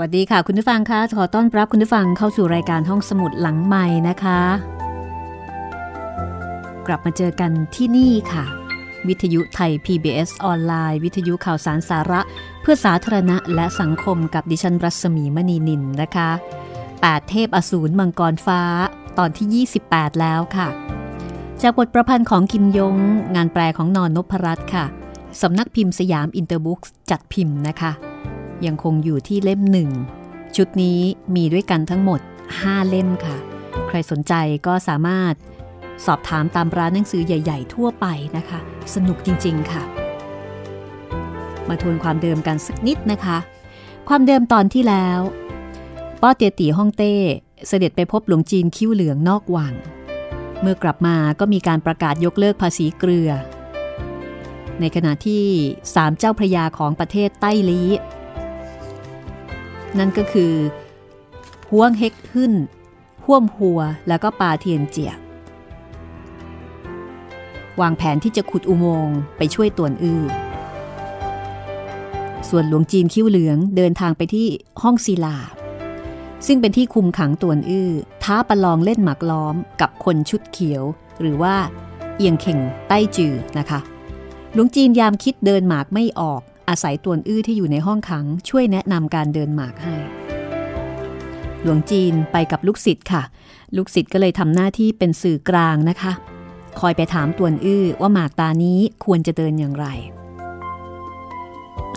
วัสดีค่ะ คุณผู้ฟังคะขอต้อนรับคุณผู้ฟังเข้าสู่รายการห้องสมุดหลังใหม่นะคะ กลับมาเจอกันที่นี่ค่ะ วิทยุไทย PBS ออนไลน์ วิทยุข่าวสารสาระ เพื่อสาธารณะและสังคมกับดิฉันรัศมีมณีนินนะคะ8เทพอสูรมังกรฟ้า ตอนที่ 28 แล้วค่ะ จากบทประพันธ์ของกิมยง งานแปลของนอนนพรัตน์ค่ะสำนักพิมพ์สยามอินเตอร์บุ๊กจัดพิมพ์นะคะ ยังคงอยู่ที่เล่มหนึ่งชุดนี้มีด้วยกันทั้งหมด 5 เล่มค่ะ ใครสนใจก็สามารถสอบถามตามร้านหนังสือใหญ่ ๆ ทั่วไปนะคะ สนุกจริง ๆ ค่ะ มาทวนความเดิมกันสักนิดนะคะ ความเดิมตอนที่แล้วป้อเตียตีฮ่องเต้เสด็จไปพบหลวงจีนคิ้วเหลืองนอกวัง เมื่อกลับมาก็มีการประกาศยกเลิกภาษีเกลือ ในขณะที่สามเจ้าพระยาของประเทศไต้ลี นั่นก็คือห่วงเฮกขึ้นห่วมหัวแล้วก็ปาเทียนเจียวางแผนที่จะขุดอุโมงค์ไปช่วยตวนอื้อส่วนหลวงจีนคิ้วเหลืองเดินทางไปที่ห้องศิลา ซึ่งเป็นที่คุมขังตวนอื้อท้าประลองเล่นหมากล้อมกับคนชุดเขียว หรือว่าเอียงเข่งใต้จือนะคะ หลวงจีนยามคิดเดินหมากไม่ออก อาศัยตวนอื้อที่อยู่ในห้องขังช่วยแนะนำการเดินหมากให้ หลวงจีนไปกับลูกศิษย์ค่ะ ลูกศิษย์ก็เลยทำหน้าที่เป็นสื่อกลางนะคะ คอยไปถามตวนอื้อว่าหมากตานี้ควรจะเดินอย่างไร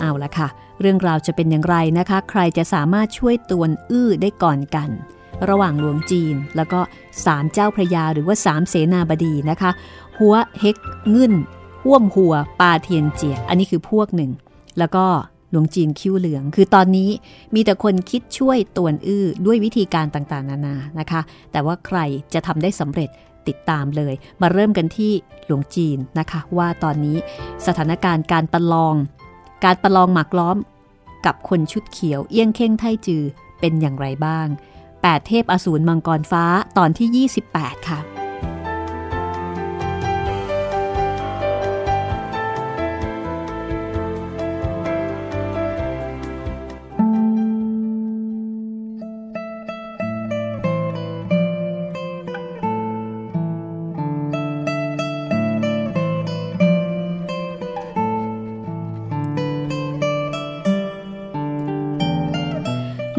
เอาละค่ะ เรื่องราวจะเป็นอย่างไรนะคะ ใครจะสามารถช่วยตวนอื้อได้ก่อนกันระหว่างหลวงจีน แล้วก็สามเจ้าพระยาหรือว่าสามเสนาบดีนะคะ หัวเฮกเงึ่นห่วมหัวปาเทียนเจีย อันนี้คือพวกหนึ่ง แล้วก็หลวงจีนคิ้วเหลือง คือตอนนี้มีแต่คนคิดช่วยตวนอื้อด้วยวิธีการต่างๆ นานานะคะ แต่ว่าใครจะทำได้สำเร็จติดตามเลย มาเริ่มกันที่หลวงจีนนะคะ ว่าตอนนี้สถานการณ์การประลอง การประลองหมากล้อมกับคนชุดเขียวเอี้ยงเข่งไทจือเป็นอย่างไรบ้าง 8 เทพอสูรมังกรฟ้าตอนที่ 28 ค่ะ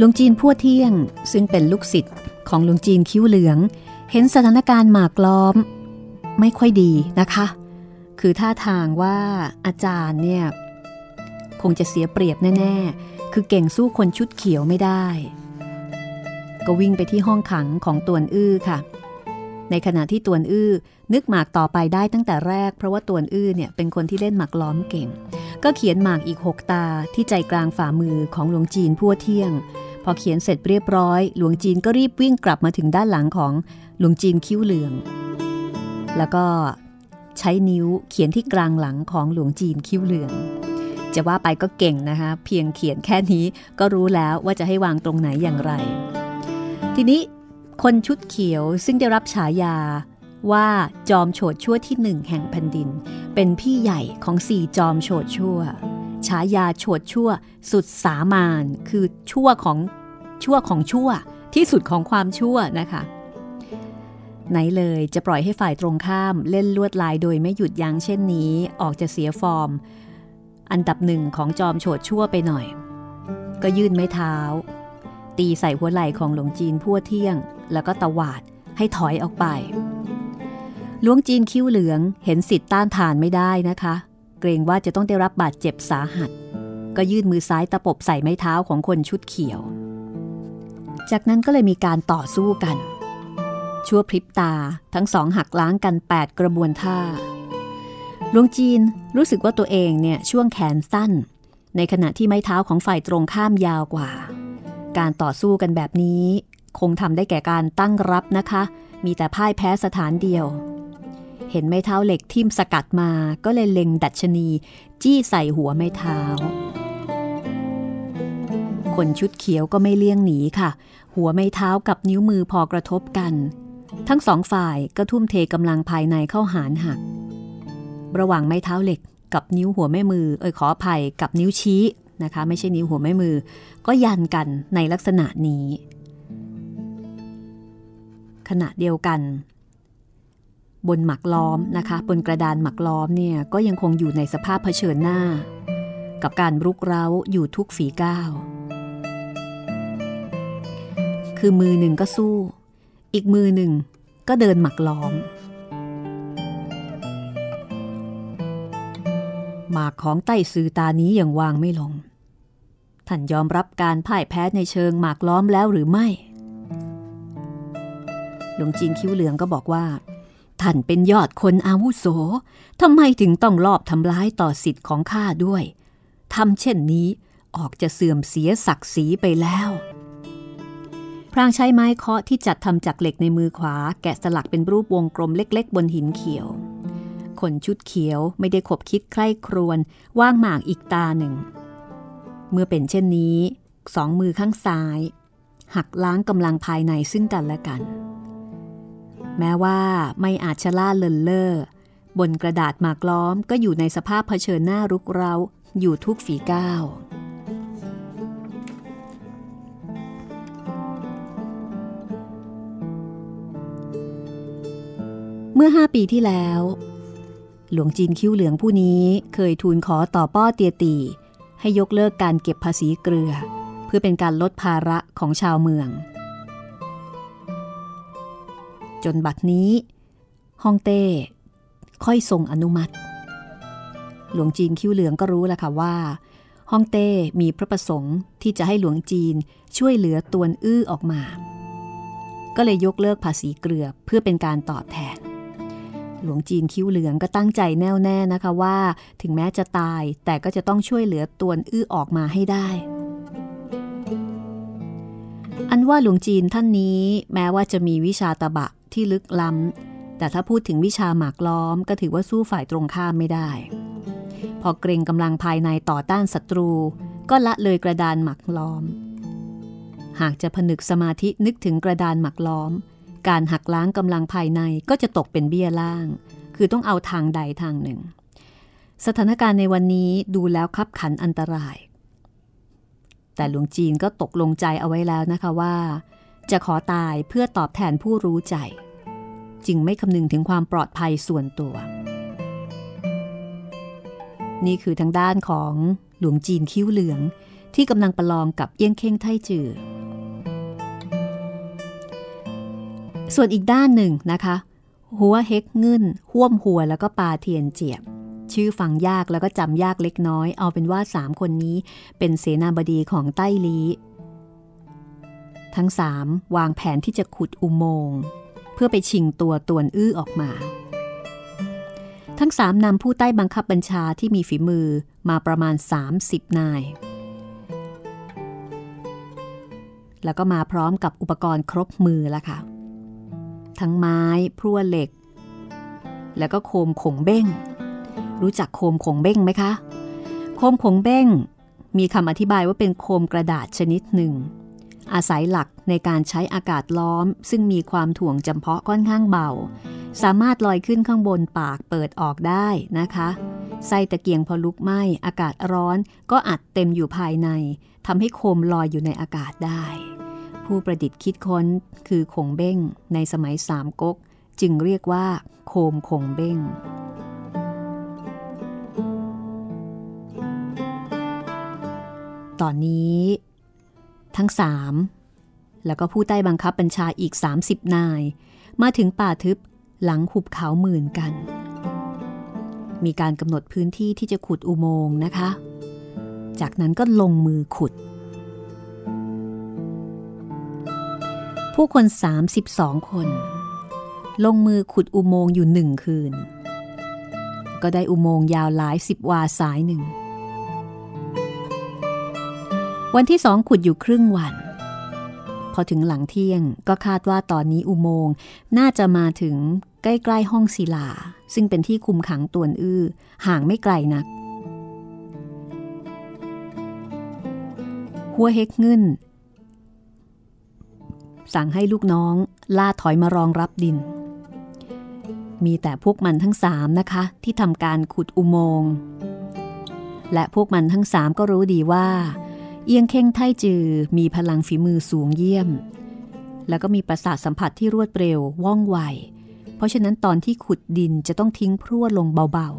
วงจีนพัวเที่ยง ซึ่งเป็นลูกศิษย์ของหลวงจีนคิ้วเหลือง เห็นสถานการณ์หมากล้อม ไม่ค่อยดีนะคะ คือท่าทางว่าอาจารย์เนี่ย คงจะเสียเปรียบแน่ ๆ คือเก่งสู้คนชุดเขียวไม่ได้ ก็วิ่งไปที่ห้องขังของตวนอื้อค่ะ ในขณะที่ตวนอื้อนึกหมากต่อไปได้ตั้งแต่แรก เพราะว่าตวนอื้อเนี่ยเป็นคนที่เล่นหมากล้อมเก่ง ก็เขียนหมากอีกหกตาที่ใจกลางฝ่ามือของหลวงจีนพัวเที่ยง พอเขียนเสร็จเรียบร้อย หลวงจีนก็รีบวิ่งกลับมาถึงด้านหลังของหลวงจีนคิ้วเหลือง แล้วก็ใช้นิ้วเขียนที่กลางหลังของหลวงจีนคิ้วเหลือง จะว่าไปก็เก่งนะคะ เพียงเขียนแค่นี้ก็รู้แล้วว่าจะให้วางตรงไหนอย่างไร ทีนี้คนชุดเขียวซึ่งได้รับฉายาว่าจอมโฉดชั่วที่หนึ่งแห่งแผ่นดิน เป็นพี่ใหญ่ของสี่จอมโฉดชั่ว ฉายาโฉดชั่ว สุดสามานคือชั่วของชั่วของชั่ว ที่สุดของความชั่วนะคะไหนเลยจะปล่อยให้ฝ่ายตรงข้ามเล่นลวดลายโดยไม่หยุดยั้งเช่นนี้ ออกจะเสียฟอร์ม อันดับหนึ่งของจอมโฉดชั่วไปหน่อย ก็ยื่นไม้เท้า ตีใส่หัวไหล่ของหลวงจีนพั่วเที่ยง แล้วก็ตวาดให้ถอยออกไปหลวงจีนคิ้วเหลืองเห็นสิทธิ์ต้านทานไม่ได้นะคะ เกรงว่าจะต้องได้รับบาดเจ็บสาหัส ก็ยื่นมือซ้ายตะปบใส่ไม้เท้าของคนชุดเขียว จากนั้นก็เลยมีการต่อสู้กัน ชั่วพริบตาทั้งสองหักล้างกัน 8 กระบวนท่าหลวงจีนรู้สึกว่าตัวเองเนี่ยช่วงแขนสั้น ในขณะที่ไม้เท้าของฝ่ายตรงข้ามยาวกว่า การต่อสู้กันแบบนี้ คงทำได้แก่การตั้งรับนะคะ มีแต่พ่ายแพ้สถานเดียว เห็นไม้เท้าเหล็กทิ่มสกัดมาก็เลยเล็งดัชนี จี้ใส่หัวไม้เท้า คนชุดเขียวก็ไม่เลี่ยงหนีค่ะ หัวไม้เท้ากับนิ้วมือพอกระทบกัน ทั้งสองฝ่ายก็ทุ่มเทกำลังภายในเข้าหารหัก ระหว่างไม้เท้าเหล็ก กับนิ้วหัวแม่มือ เอ่ยขออภัยกับนิ้วชี้นะคะ ไม่ใช่นิ้วหัวแม่มือ ก็ยันกันในลักษณะนี้ ขณะเดียวกัน บนหมักล้อมนะคะ บนกระดานหมักล้อมเนี่ยก็ยังคงอยู่ในสภาพเผชิญหน้า กับการรุกเร้าอยู่ทุกฝีก้าว คือมือหนึ่งก็สู้ อีกมือหนึ่งก็เดินหมักล้อม หมากของใต้ซือตานี้ยังวางไม่ลง ท่านยอมรับการพ่ายแพ้ในเชิงหมากล้อมแล้วหรือไม่ หลวงจีนคิ้วเหลืองก็บอกว่า ท่านเป็นยอดคนอาวุโสทำไมถึงต้องลอบทำร้ายต่อสิทธิ์ของข้าด้วยทำเช่นนี้ออกจะเสื่อมเสียศักดิ์ศรีไปแล้ว พรางใช้ไม้เคาะที่จัดทำจากเหล็กในมือขวา แกะสลักเป็นรูปวงกลมเล็ก ๆ บนหินเขียว คนชุดเขียวไม่ได้ขบคิดใคร่ครวญว่างหมากอีกตาหนึ่ง เมื่อเป็นเช่นนี้ สองมือข้างซ้าย หักล้างกำลังภายในซึ่งกันและกัน แม้ว่าไม่อาจชะล่าเลินเล่อบนกระดาษหมากล้อมก็อยู่ในสภาพเผชิญหน้ารุกเร้าอยู่ทุกฝีก้าวเมื่อห้าปีที่แล้ว หลวงจีนคิ้วเหลืองผู้นี้เคยทูลขอต่อป้อเตียตีให้ยกเลิกการเก็บภาษีเกลือ เพื่อเป็นการลดภาระของชาวเมือง จนบัดนี้ฮ่องเต้ค่อยทรงอนุมัติ หลวงจีนคิ้วเหลืองก็รู้แล้วค่ะว่าฮ่องเต้มีพระประสงค์ที่จะให้หลวงจีนช่วยเหลือตวนอื้อออกมา ก็เลยยกเลิกภาษีเกลือเพื่อเป็นการตอบแทน หลวงจีนคิ้วเหลืองก็ตั้งใจแน่วแน่นะคะว่า ถึงแม้จะตายแต่ก็จะต้องช่วยเหลือตวนอื้อออกมาให้ได้ อันว่าหลวงจีนท่านนี้แม้ว่าจะมีวิชาตะบะ ที่ลึกล้ำ แต่ถ้าพูดถึงวิชาหมากล้อม ก็ถือว่าสู้ฝ่ายตรงข้ามไม่ได้ พอเกรงกำลังภายในต่อต้านศัตรู ก็ละเลยกระดานหมักล้อม หากจะผนึกสมาธินึกถึงกระดานหมักล้อม การหักล้างกำลังภายในก็จะตกเป็นเบี้ยล่าง คือต้องเอาทางใดทางหนึ่ง สถานการณ์ในวันนี้ดูแล้วคับขันอันตราย แต่หลวงจีนก็ตกลงใจเอาไว้แล้วนะคะว่า จะขอตายเพื่อตอบแทนผู้รู้ใจ จึงไม่คำนึงถึงความปลอดภัยส่วนตัว นี่คือทางด้านของหลวงจีนคิ้วเหลืองที่กำลังประลองกับเอี้ยงเข่งไทจือ ส่วนอีกด้านหนึ่งนะคะ หัวเฮกเงินห่วมหัวแล้วก็ปาเทียนเจียบ ชื่อฟังยากแล้วก็จำยากเล็กน้อย เอาเป็นว่าสามคนนี้เป็นเสนาบดีของใต้ลี ทั้งสามวางแผนที่จะขุดอุโมงค์เพื่อไปชิงตัวตวนอื้อออกมา ทั้งสามนำผู้ใต้บังคับบัญชาที่มีฝีมือมาประมาณ 30 นาย แล้วก็มาพร้อมกับอุปกรณ์ครบมือละค่ะ ทั้งไม้พรั่วเหล็ก แล้วก็โคมขงเบ้ง รู้จักโคมขงเบ้งไหมคะ โคมขงเบ้ง มีคำอธิบายว่าเป็นโคมกระดาษชนิดหนึ่ง อาศัยหลักในการใช้อากาศล้อม ซึ่งมีความถ่วงจำเพาะค่อนข้างเบา สามารถลอยขึ้นข้างบนปากเปิดออกได้นะคะไส้ตะเกียงพอลุกไหม้อากาศร้อนก็อัดเต็มอยู่ภายในทำให้โคมลอยอยู่ในอากาศได้ ผู้ประดิษฐ์คิดค้นคือคงเบ้งในสมัยสามก๊กจึงเรียกว่า โคมคงเบ้งตอนนี้ ทั้งสามแล้วก็ผู้ใต้บังคับบัญชาอีก 30 นาย มาถึงป่าทึบหลังหุบเขาหมื่นกัน มีการกำหนดพื้นที่ที่จะขุดอุโมงค์นะคะ จากนั้นก็ลงมือขุด ผู้คน 32 คน ลงมือขุดอุโมงค์อยู่หนึ่งคืน ก็ได้อุโมงค์ยาวหลายสิบวาสายหนึ่ง วันที่สองขุดอยู่ครึ่งวัน พอถึงหลังเที่ยงก็คาดว่าตอนนี้อุโมงค์น่าจะมาถึงใกล้ๆห้องศิลา ซึ่งเป็นที่คุมขังตวนอื้อ ห่างไม่ไกลนัก หัวเฮกเงินสั่งให้ลูกน้องล่าถอยมารองรับดิน มีแต่พวกมันทั้งสามนะคะ ที่ทำการขุดอุโมงค์และพวกมันทั้งสามก็รู้ดีว่า เอียงเข่งไทจือมีพลังฝีมือสูงเยี่ยม แล้วก็มีประสาทสัมผัสที่รวดเร็วว่องไว เพราะฉะนั้นตอนที่ขุดดินจะต้องทิ้งพรวดลงเบา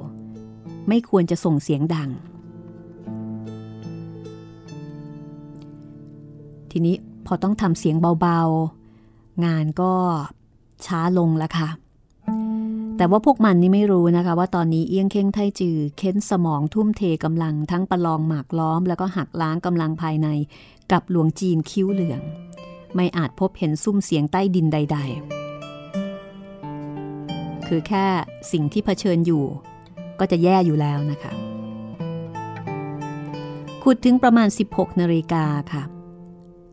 ๆ ไม่ควรจะส่งเสียงดัง ทีนี้พอต้องทำเสียงเบาๆ งานก็ช้าลงแล้วค่ะ แต่ว่าพวกมันนี่ไม่รู้นะคะ ว่าตอนนี้เอี้ยงเค้งไทจือเค้นสมองทุ่มเทกำลังทั้งประลองหมากล้อม แล้วก็หักล้างกำลังภายในกับหลวงจีนคิ้วเหลือง ไม่อาจพบเห็นซุ้มเสียงใต้ดินใด ๆ คือแค่สิ่งที่เผชิญอยู่ ก็จะแย่อยู่แล้วนะคะ ขุดถึงประมาณ 16นาฬิกาค่ะ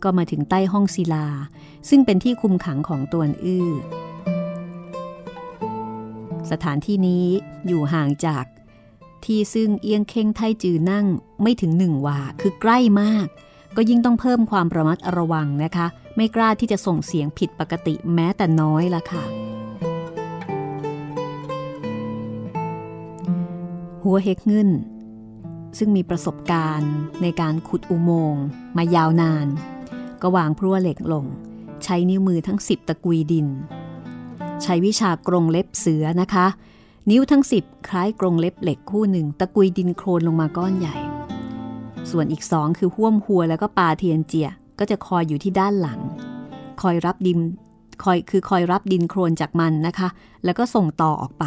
ก็มาถึงใต้ห้องศิลา ซึ่งเป็นที่คุมขังของตัวอื้อ สถานที่นี้อยู่ห่างจากที่ซึ่งเอียงเค้งไทจือนั่งไม่ถึงหนึ่งวาคือใกล้มาก ก็ยิ่งต้องเพิ่มความระมัดระวังนะคะ ไม่กล้าที่จะส่งเสียงผิดปกติแม้แต่น้อยละค่ะ หัวเฮกเงินซึ่งมีประสบการณ์ในการขุดอุโมงค์มายาวนาน ก็วางพรั่วเหล็กลง ใช้นิ้วมือทั้งสิบตะกุยดิน ใช้วิชากรงเล็บเสือนะคะ นิ้วทั้งสิบคล้ายกรงเล็บเหล็กคู่หนึ่ง ตะกุยดินโครนลงมาก้อนใหญ่ ส่วนอีกสองคือห้วมหัวแล้วก็ปลาเทียนเจียก็จะคอยอยู่ที่ด้านหลัง คอยรับดินคอยคือคอยรับดินโครนจากมันนะคะ แล้วก็ส่งต่อออกไป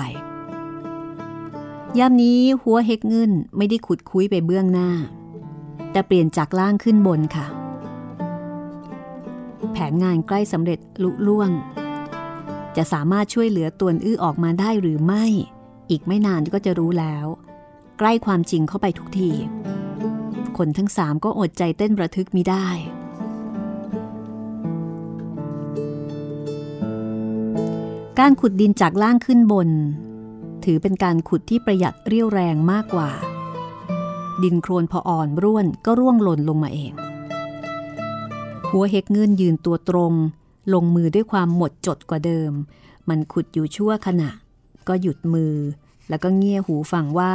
ยามนี้หัวเฮกเงินไม่ได้ขุดคุ้ยไปเบื้องหน้า แต่เปลี่ยนจากล่างขึ้นบนค่ะ แผนงานใกล้สำเร็จลุล่วง จะสามารถช่วยเหลือตัวอื้อออกมาได้หรือไม่ อีกไม่นานก็จะรู้แล้ว ใกล้ความจริงเข้าไปทุกที คนทั้งสามก็อดใจเต้นประทึกมิได้ การขุดดินจากล่างขึ้นบน ถือเป็นการขุดที่ประหยัดเรี่ยวแรงมากกว่า ดินโครนพออ่อนร่วนก็ร่วงหล่นลงมาเอง หัวเฮกเงินยืนตัวตรง ลงมือด้วยความหมดจดกว่าเดิม มันขุดอยู่ชั่วขณะ ก็หยุดมือ แล้วก็เงี่ยหูฟังว่า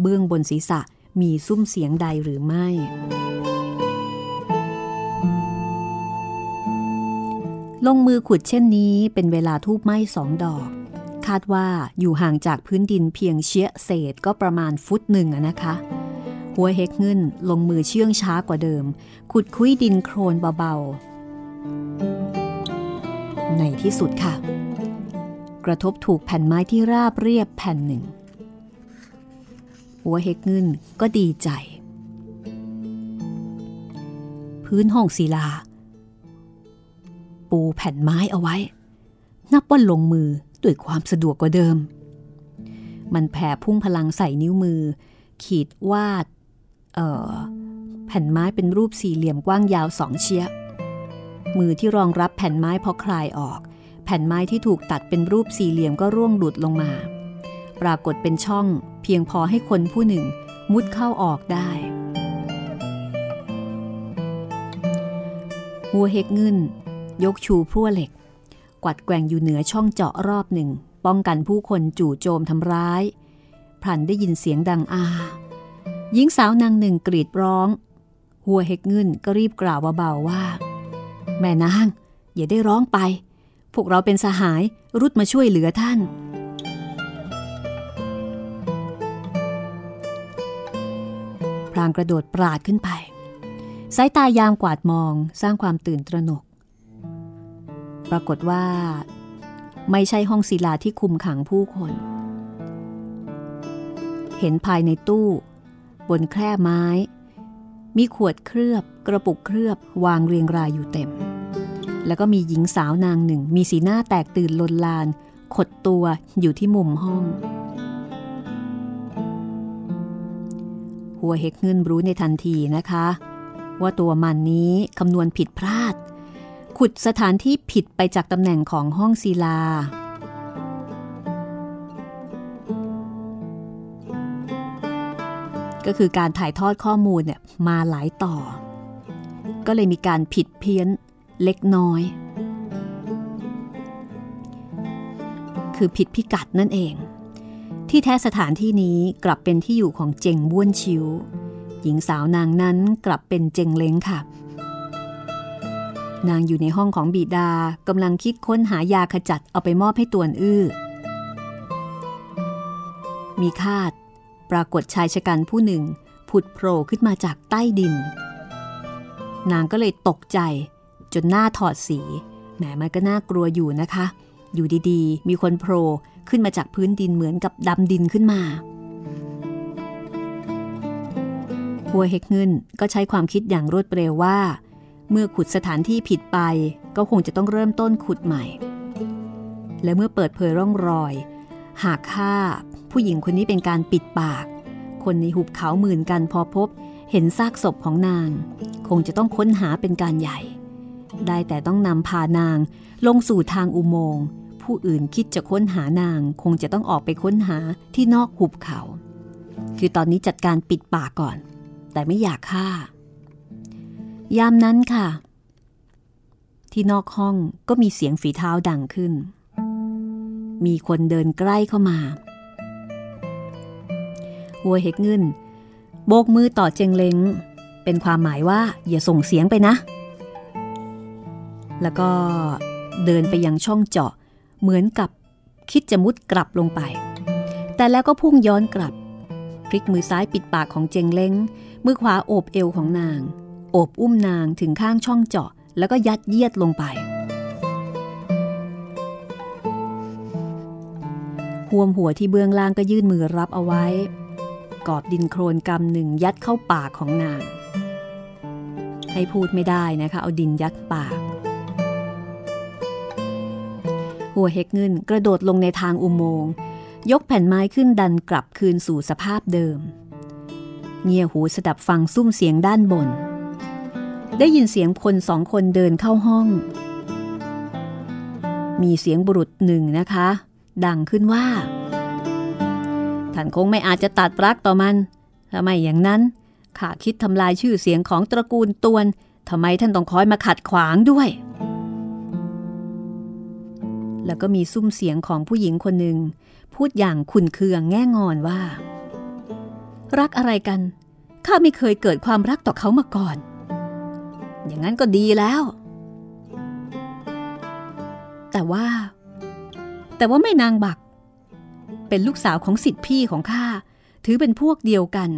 เบื้องบนศีรษะมีซุ้มเสียงใดหรือไม่ ลงมือขุดเช่นนี้เป็นเวลาทูบไหม้สองดอก คาดว่าอยู่ห่างจากพื้นดินเพียงเชี่ยเศษก็ประมาณฟุตหนึ่งนะคะ หัวเฮกเงินลงมือเชื่องช้ากว่าเดิม ขุดคุ้ยดินโครนเบาๆ ในที่สุดค่ะ กระทบถูกแผ่นไม้ที่ราบเรียบแผ่นหนึ่ง หัวเฮกเงินก็ดีใจ พื้นห้องศิลา ปูแผ่นไม้เอาไว้ นับว่าลงมือด้วยความสะดวกกว่าเดิม มันแผ่พุ่งพลังใส่นิ้วมือ ขีดวาดแผ่นไม้เป็นรูปสี่เหลี่ยมกว้างยาวสองเชีย มือที่รองรับแผ่นไม้พอคลายออก แผ่นไม้ที่ถูกตัดเป็นรูปสี่เหลี่ยมก็ร่วงหลุดลงมา ปรากฏเป็นช่องเพียงพอให้คนผู้หนึ่งมุดเข้าออกได้ หัวเฮกเงินยกชูพรั่วเหล็ก กวัดแกว่งอยู่เหนือช่องเจาะรอบหนึ่ง ป้องกันผู้คนจู่โจมทำร้ายพลันได้ยินเสียงดังอาหญิงสาวนางหนึ่งกรีดร้อง หัวเฮกเงินก็รีบกล่าวเบาๆว่า แม่นาง อย่าได้ร้องไป พวกเราเป็นสหายรุดมาช่วยเหลือท่าน พรางกระโดดปราดขึ้นไป สายตายามกวาดมองสร้างความตื่นตระหนก ปรากฏว่า ไม่ใช่ห้องศิลาที่คุมขังผู้คน เห็นภายในตู้ บนแคร่ไม้ มีขวดเคลือบ กระปุกเคลือบวางเรียงรายอยู่เต็ม แล้วก็มีหญิงสาวนางหนึ่ง มีสีหน้าแตกตื่นลนลาน ขดตัวอยู่ที่มุมห้อง หัวเฮกเงินรู้ในทันทีนะคะ ว่าตัวมันนี้คำนวณผิดพลาด ขุดสถานที่ผิดไปจากตำแหน่งของห้องศิลา ก็คือการถ่ายทอดข้อมูลเนี่ยมาหลายต่อ ก็เลยมีการผิดเพี้ยนเล็กน้อย คือผิดพิกัดนั่นเอง ที่แท้สถานที่นี้กลับเป็นที่อยู่ของเจงบ้วนชิว หญิงสาวนางนั้นกลับเป็นเจงเล้งค่ะ นางอยู่ในห้องของบิดากำลังคิดค้นหายาขจัดเอาไปมอบให้ตวนอื้อมีคาด ปรากฏชายชะกันผู้หนึ่ง ผุดโผล่ขึ้นมาจากใต้ดิน นางก็เลยตกใจ จนหน้าถอดสี แหมมันก็น่ากลัวอยู่นะคะ อยู่ดีๆ มีคนโผล่ขึ้นมาจากพื้นดินเหมือนกับดำดินขึ้นมาหัวเฮกเงินก็ใช้ความคิดอย่างรวดเร็วว่า เมื่อขุดสถานที่ผิดไป ก็คงจะต้องเริ่มต้นขุดใหม่ และเมื่อเปิดเผยร่องรอย หากฆ่า ผู้หญิงคนนี้เป็นการปิดปาก คนในหุบเขาหมื่นกันพอพบ เห็นซากศพของนาง คงจะต้องค้นหาเป็นการใหญ่ ได้แต่ต้องนำพานางลงสู่ทางอุโมงค์ ผู้อื่นคิดจะค้นหานาง คงจะต้องออกไปค้นหาที่นอกหุบเขา คือตอนนี้จัดการปิดปากก่อน แต่ไม่อยากฆ่า ยามนั้นค่ะ ที่นอกห้องก็มีเสียงฝีเท้าดังขึ้น มีคนเดินใกล้เข้ามา หัวเฮกเงินโบกมือต่อเจงเล้งเป็นความหมายว่าอย่าส่งเสียงไปนะ แล้วก็เดินไปยังช่องเจาะ เหมือนกับคิดจะมุดกลับลงไป แต่แล้วก็พุ่งย้อนกลับ พลิกมือซ้ายปิดปากของเจงเล้งมือขวาโอบเอวของนาง โอบอุ้มนางถึงข้างช่องเจาะ แล้วก็ยัดเยียดลงไปห่วมหัวที่เบื้องล่างก็ยื่นมือรับเอาไว้ กอบดินโครนกำหนึ่งยัดเข้าปากของนาง ให้พูดไม่ได้นะคะ เอาดินยัดปาก หัวเฮกเงินกระโดดลงในทางอุโมงค์ยกแผ่นไม้ขึ้นดันกลับคืนสู่สภาพเดิม เงี่ยหูสดับฟังซุ้มเสียงด้านบน ได้ยินเสียงคนสองคนเดินเข้าห้อง มีเสียงบุรุษหนึ่งนะคะ ดังขึ้นว่า ท่านคงไม่อาจจะตัดรักต่อมันทำไมอย่างนั้นข้าคิดทำลายชื่อเสียงของตระกูลตวนทำไมท่านต้องคอยมาขัดขวางด้วย แล้วก็มีซุ้มเสียงของผู้หญิงคนหนึ่ง พูดอย่างขุนเคืองแง่งอนว่า รักอะไรกันข้าไม่เคยเกิดความรักต่อเขามาก่อน อย่างนั้นก็ดีแล้ว แต่ว่า แต่ว่าไม่นางบัก เป็นลูกสาวของสิทธิพี่ของข้าถือเป็นพวกเดียวกัน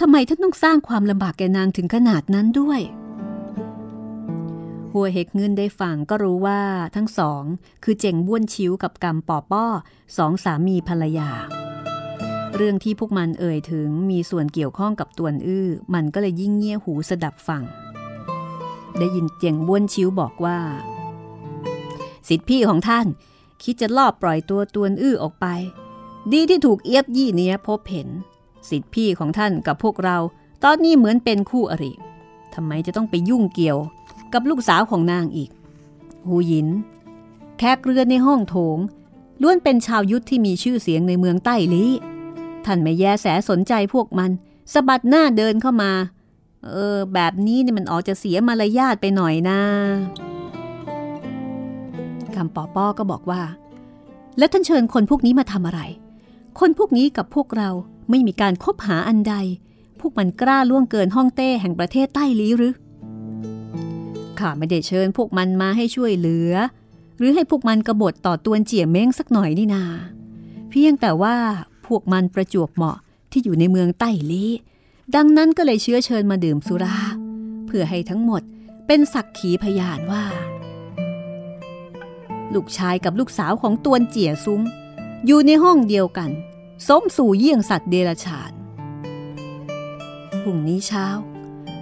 ทำไมท่านต้องสร้างความลำบากแกนางถึงขนาดนั้นด้วย หัวเฮกเงินได้ฟังก็รู้ว่าทั้งสอง คือเจงบ้วนชิวกับกำปอป้อสองสามีภรรยา เรื่องที่พวกมันเอ่ยถึงมีส่วนเกี่ยวข้องกับตวนอื้อ มันก็เลยยิ่งเงี่ยหูสดับฟัง ได้ยินเจงบ้วนชิวบอกว่า สิทธิพี่ของท่าน คิดจะลอบปล่อยตัวตวนอื้อออกไป ดีที่ถูกเอียบยี่เนี้ยพบเห็น สิทธิพี่ของท่านกับพวกเรา ตอนนี้เหมือนเป็นคู่อริทำไมจะต้องไปยุ่งเกี่ยวกับลูกสาวของนางอีก หูหยิน แขกเรือในห้องโถงล้วนเป็นชาวยุทธที่มีชื่อเสียงในเมืองใต้ลี้ท่านไม่แยแสสนใจพวกมันสะบัดหน้าเดินเข้ามา เออ แบบนี้นี่มันออกจะเสียมารยาทไปหน่อยนะคำปอป้อก็บอกว่า แล้วท่านเชิญคนพวกนี้มาทำอะไร คนพวกนี้กับพวกเราไม่มีการคบหาอันใด พวกมันกล้าล่วงเกินห้องเต้แห่งประเทศใต้ลี้หรือข้าไม่ได้เชิญพวกมันมาให้ช่วยเหลือ หรือให้พวกมันกบฏต่อตวนเจียเม้งสักหน่อยนี่นา เพียงแต่ว่าพวกมันประจวบเหมาะที่อยู่ในเมืองใต้ลี้ดังนั้นก็เลยเชื้อเชิญมาดื่มสุรา เพื่อให้ทั้งหมดเป็นสักขีพยานว่า ลูกชายกับลูกสาวของตวนเจียซุ้ง อยู่ในห้องเดียวกัน สมสู่เยี่ยงสัตว์เดรัจฉานพรุ่งนี้เช้า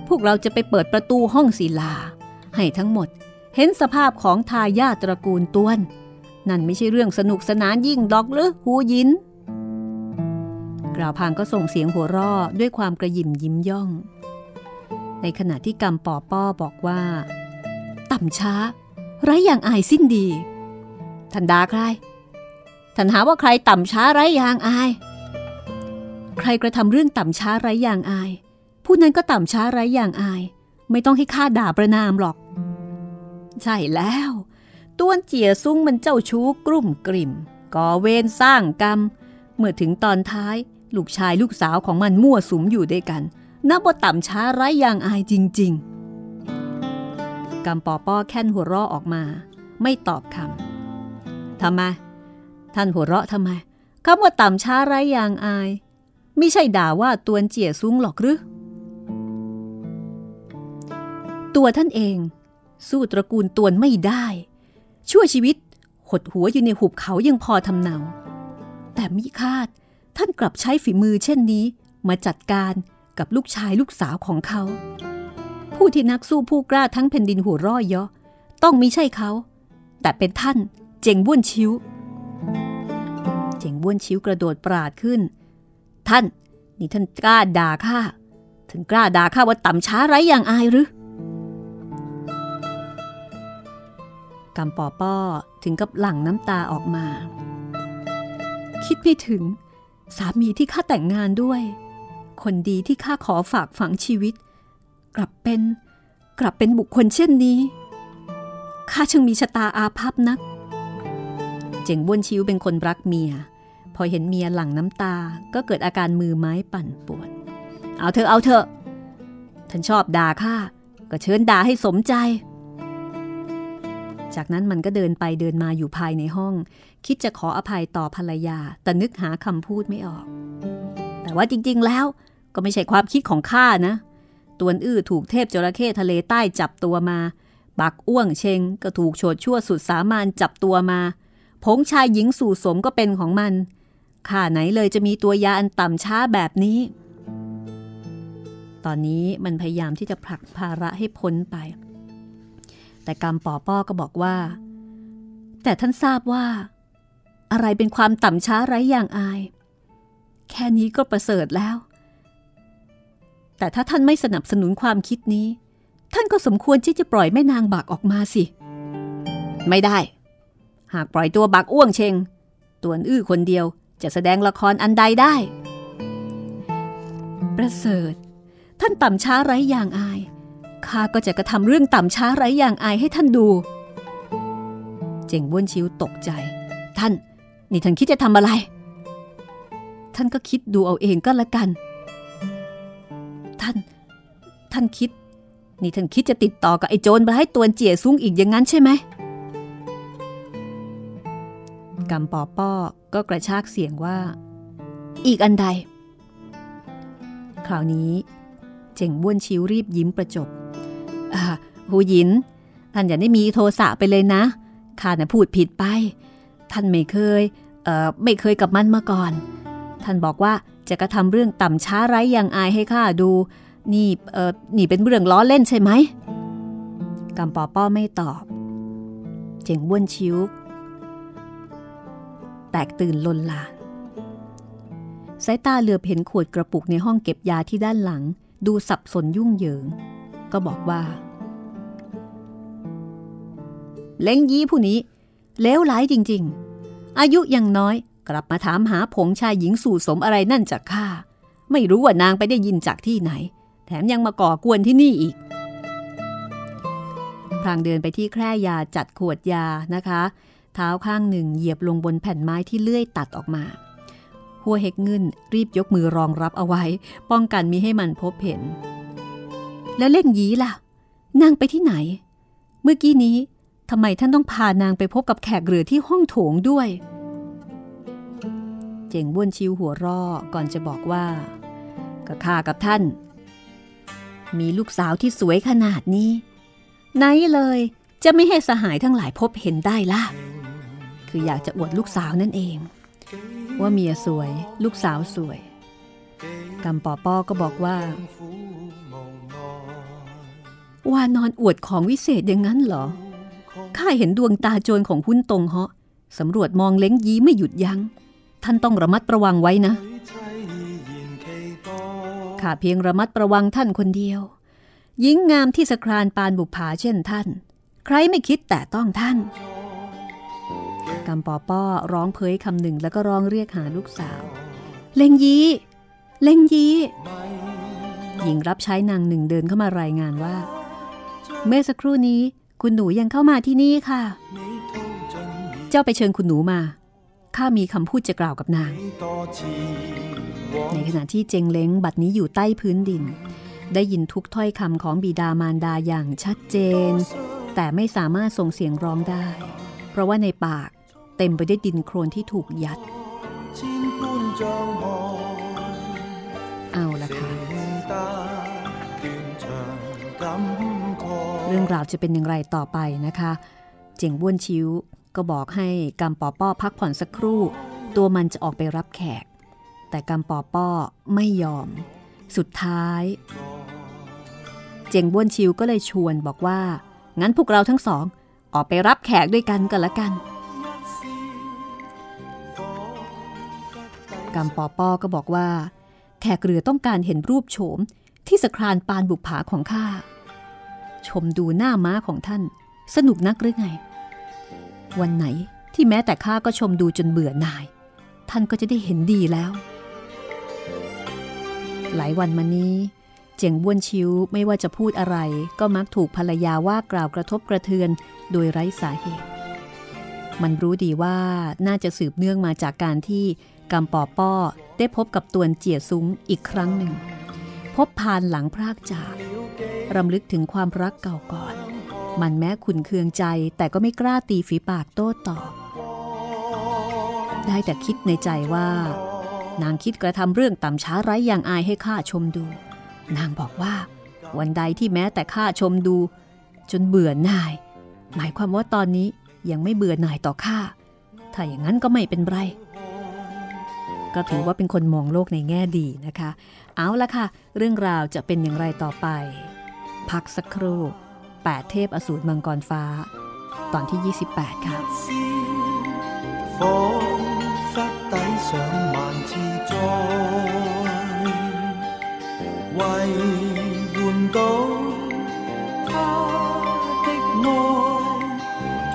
พวกเราจะไปเปิดประตูห้องศิลา ให้ทั้งหมดเห็นสภาพของทายาทตระกูลต้วน นั่นไม่ใช่เรื่องสนุกสนานยิ่งดอกหรือหูยินกล่าวพางก็ส่งเสียงหัวราะด้วยความกระยิมยิ้มย่อง ในขณะที่กำปอป้อบอกว่า ต่ำช้า ไร้อย่างอายสิ้นดีท่านดาใคร ท่านหาว่าใครต่ำช้าไร้ยางอาย ใครกระทำเรื่องต่ำช้าไร้ยางอาย ผู้นั้นก็ต่ำช้าไร้ยางอาย ไม่ต้องให้ข้าด่าประนามหรอก ใช่แล้วต้วนเจียซุ้งมันเจ้าชู้กลุ่มกลิ่ม ก่อเวรสร้างกรรม เมื่อถึงตอนท้าย ลูกชายลูกสาวของมันมั่วสุมอยู่ด้วยกันนับว่าต่ำช้าไร้ยางอายจริง ๆกำปอป้อแค่นหัวเราะออกมา ไม่ตอบคำทำไม ท่านหัวเราะทำไมคำว่าต่ำช้าไร้อย่างอาย ไม่ใช่ด่าว่าตวนเจี๋ยซุ้งหรอกหรือ ตัวท่านเอง สู้ตระกูลตวนไม่ได้ ชั่วชีวิต หดหัวอยู่ในหุบเขายังพอทำเนา แต่มิคาดท่านกลับใช้ฝีมือเช่นนี้ มาจัดการกับลูกชายลูกสาวของเขา ผู้ที่นักสู้ผู้กล้าทั้งแผ่นดินหัวร่อยเยาะต้องม่ใช่เขา แต่เป็นท่านเจงบ้วนชิว เจงบ้วนชิ้วกระโดดปราดขึ้น ท่าน นี่ท่านกล้าด่าข้า ถึงกล้าด่าข้าว่าต่ำช้าไร้อย่างอายหรือกำปอป้อถึงกับหลั่งน้ำตาออกมา คิดไม่ถึง สามีที่ข้าแต่งงานด้วย คนดีที่ข้าขอฝากฝังชีวิต กลับเป็นกลับเป็นบุคคลเช่นนี้ข้าช่างมีชะตาอาภัพนัก เจ๋งบ้วนชิวเป็นคนรักเมีย พอเห็นเมียหลั่งน้ำตาก็เกิดอาการมือไม้ปั่นป่วน เอาเถอเอาเถอท่านชอบด่าข้าก็เชิญด่าให้สมใจ จากนั้นมันก็เดินไปเดินมาอยู่ภายในห้อง คิดจะขออภัยต่อภรรยา แต่นึกหาคำพูดไม่ออก แต่ว่าจริง ๆ แล้วก็ไม่ใช่ความคิดของข้านะ ตวนอื้อถูกเทพจระเข้ทะเลใต้จับตัวมา บักอ้วงเชงก็ถูกโฉดชั่วสุดสามานจับตัวมา ผงชายหญิงสู่สมก็เป็นของมัน ข้าไหนเลยจะมีตัวยาอันต่ำช้าแบบนี้ ตอนนี้มันพยายามที่จะผลักภาระให้พ้นไป แต่กรรมปอป้อก็บอกว่า แต่ท่านทราบว่า อะไรเป็นความต่ำช้าไร้อย่างอาย แค่นี้ก็ประเสริฐแล้ว แต่ถ้าท่านไม่สนับสนุนความคิดนี้ ท่านก็สมควรที่จะปล่อยแม่นางบักออกมาสิ ไม่ได้ หากปล่อยตัวบักอ้วงเชงตัวอื้อคนเดียว จะแสดงละครอันใดได้ ประเสริฐ ท่านต่ำช้าไร้อย่างอายข้าก็จะกระทำเรื่องต่ำช้าไร้อย่างอายให้ท่านดู เจงบ้วนชิวตกใจ ท่าน นี่ท่านคิดจะทำอะไร ท่านก็คิดดูเอาเองก็แล้วกัน ท่าน ท่านคิด นี่ท่านคิดจะติดต่อกับไอ้โจรร้ายตัวเจี๋ยซุ้งอีกอย่างนั้นใช่ไหม กำปอป้อก็กระชากเสียงว่า อีกอันใด คราวนี้เจ๋งบ้วนชิวรีบยิ้มประจบอ่าหูหยิน ท่านอย่าได้มีโทสะไปเลยนะข้าน่ะพูดผิดไป ท่านไม่เคย เอ่อ ไม่เคยกับมันมาก่อน ท่านบอกว่าจะกระทำเรื่องต่ำช้าไร้อย่างอายให้ข้าดู นี่ เอ่อ นี่เป็นเรื่องล้อเล่นใช่ไหมกำปอป้อไม่ตอบ เจ๋งบ้วนชิว แตกตื่นลนลาน สายตาเหลือบเห็นขวดกระปุกในห้องเก็บยาที่ด้านหลัง ดูสับสนยุ่งเหยิง ก็บอกว่า เล้งยี้ผู้นี้เลวร้ายจริง ๆ อายุยังน้อยกลับมาถามหาผงชายหญิงสู่สมอะไรนั่นจากข้า ไม่รู้ว่านางไปได้ยินจากที่ไหน แถมยังมาก่อกวนที่นี่อีกพลางเดินไปที่แคร่ยาจัดขวดยานะคะ เท้าข้างหนึ่งเหยียบลงบนแผ่นไม้ที่เลื่อยตัดออกมาหัวเฮกเงินรีบยกมือรองรับเอาไว้ ป้องกันมิให้มันพบเห็น แล้วเล่งยีล่ะ นางไปที่ไหน เมื่อกี้นี้ทำไมท่านต้องพานางไปพบกับแขกเรือที่ห้องโถงด้วย เจงบ้วนชิวหัวร่อก่อนจะบอกว่าก็ข้ากับท่าน มีลูกสาวที่สวยขนาดนี้ ไหนเลยจะไม่ให้สหายทั้งหลายพบเห็นได้ล่ะ คืออยากจะอวดลูกสาวนั่นเอง ว่าเมียสวย ลูกสาวสวยกำปอป้อก็บอกว่า ว่านอนอวดของวิเศษอย่างนั้นเหรอข้าเห็นดวงตาโจรของหุ้นตรงเหาะสำรวจมองเล้งยี้ไม่หยุดยัง้ง ท่านต้องระมัดระวังไว้นะข้าเพียงระมัดระวังท่านคนเดียว หญิงงามที่สครานปานบุภาเช่นท่าน ใครไม่คิดแต่ต้องท่าน กำปอป้อร้องเพ้ยคำหนึ่งแล้วก็ร้องเรียกหาลูกสาว เล็งยีเล็งยีหญิงรับใช้นางหนึ่งเดินเข้ามารายงานว่า เมื่อสักครู่นี้คุณหนูยังเข้ามาที่นี่ค่ะ เจ้าไปเชิญคุณหนูมา ข้ามีคำพูดจะกล่าวกับนาง ในขณะที่เจงเล้งบัดนี้อยู่ใต้พื้นดิน ได้ยินทุกถ้อยคำของบิดามารดาอย่างชัดเจน แต่ไม่สามารถส่งเสียงร้องได้ เพราะว่าในปาก เต็มไปด้วยดินโครนที่ถูกยัด เอาละค่ะ เรื่องราวจะเป็นอย่างไรต่อไปนะคะ เจ๋งบ้วนชิวก็บอกให้กำปอป้อพักผ่อนสักครู่ ตัวมันจะออกไปรับแขก แต่กำปอป้อไม่ยอม สุดท้าย เจ๋งบ้วนชิวก็เลยชวนบอกว่า งั้นพวกเราทั้งสองออกไปรับแขกด้วยกันก็แล้วกัน กำปอปอก็บอกว่า แขกเรือต้องการเห็นรูปโฉมที่สครานปานบุกผาของข้า ชมดูหน้าม้าของท่าน สนุกนักหรือไง วันไหนที่แม้แต่ข้าก็ชมดูจนเบื่อหน่าย ท่านก็จะได้เห็นดีแล้ว หลายวันมานี้ เจียงบ้วนชิวไม่ว่าจะพูดอะไร ก็มักถูกภรรยาว่ากล่าวกระทบกระเทือนโดยไร้สาเหตุ มันรู้ดีว่าน่าจะสืบเนื่องมาจากการที่ กำปอป้อได้พบกับตวนเจียซุ้งอีกครั้งหนึ่ง พบพานหลังพรากจากรำลึกถึงความรักเก่าก่อน มันแม้ขุนเคืองใจแต่ก็ไม่กล้าตีฝีปากโต้ตอบ ได้แต่คิดในใจว่า นางคิดกระทำเรื่องต่ำช้าไร้อย่างอายให้ข้าชมดู นางบอกว่า วันใดที่แม้แต่ข้าชมดู จนเบื่อหน่าย หมายความว่าตอนนี้ยังไม่เบื่อหน่ายต่อข้าถ้าอย่างนั้นก็ไม่เป็นไร ก็ถือว่าเป็นคนมองโลกในแง่ดีนะคะ เอาละค่ะ เรื่องราวจะเป็นอย่างไรต่อไป พักสักครู่ 8 เทพอสูรมังกรฟ้า ตอนที่ 28 ค่ะ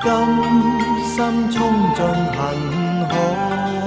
今心衝進貧海。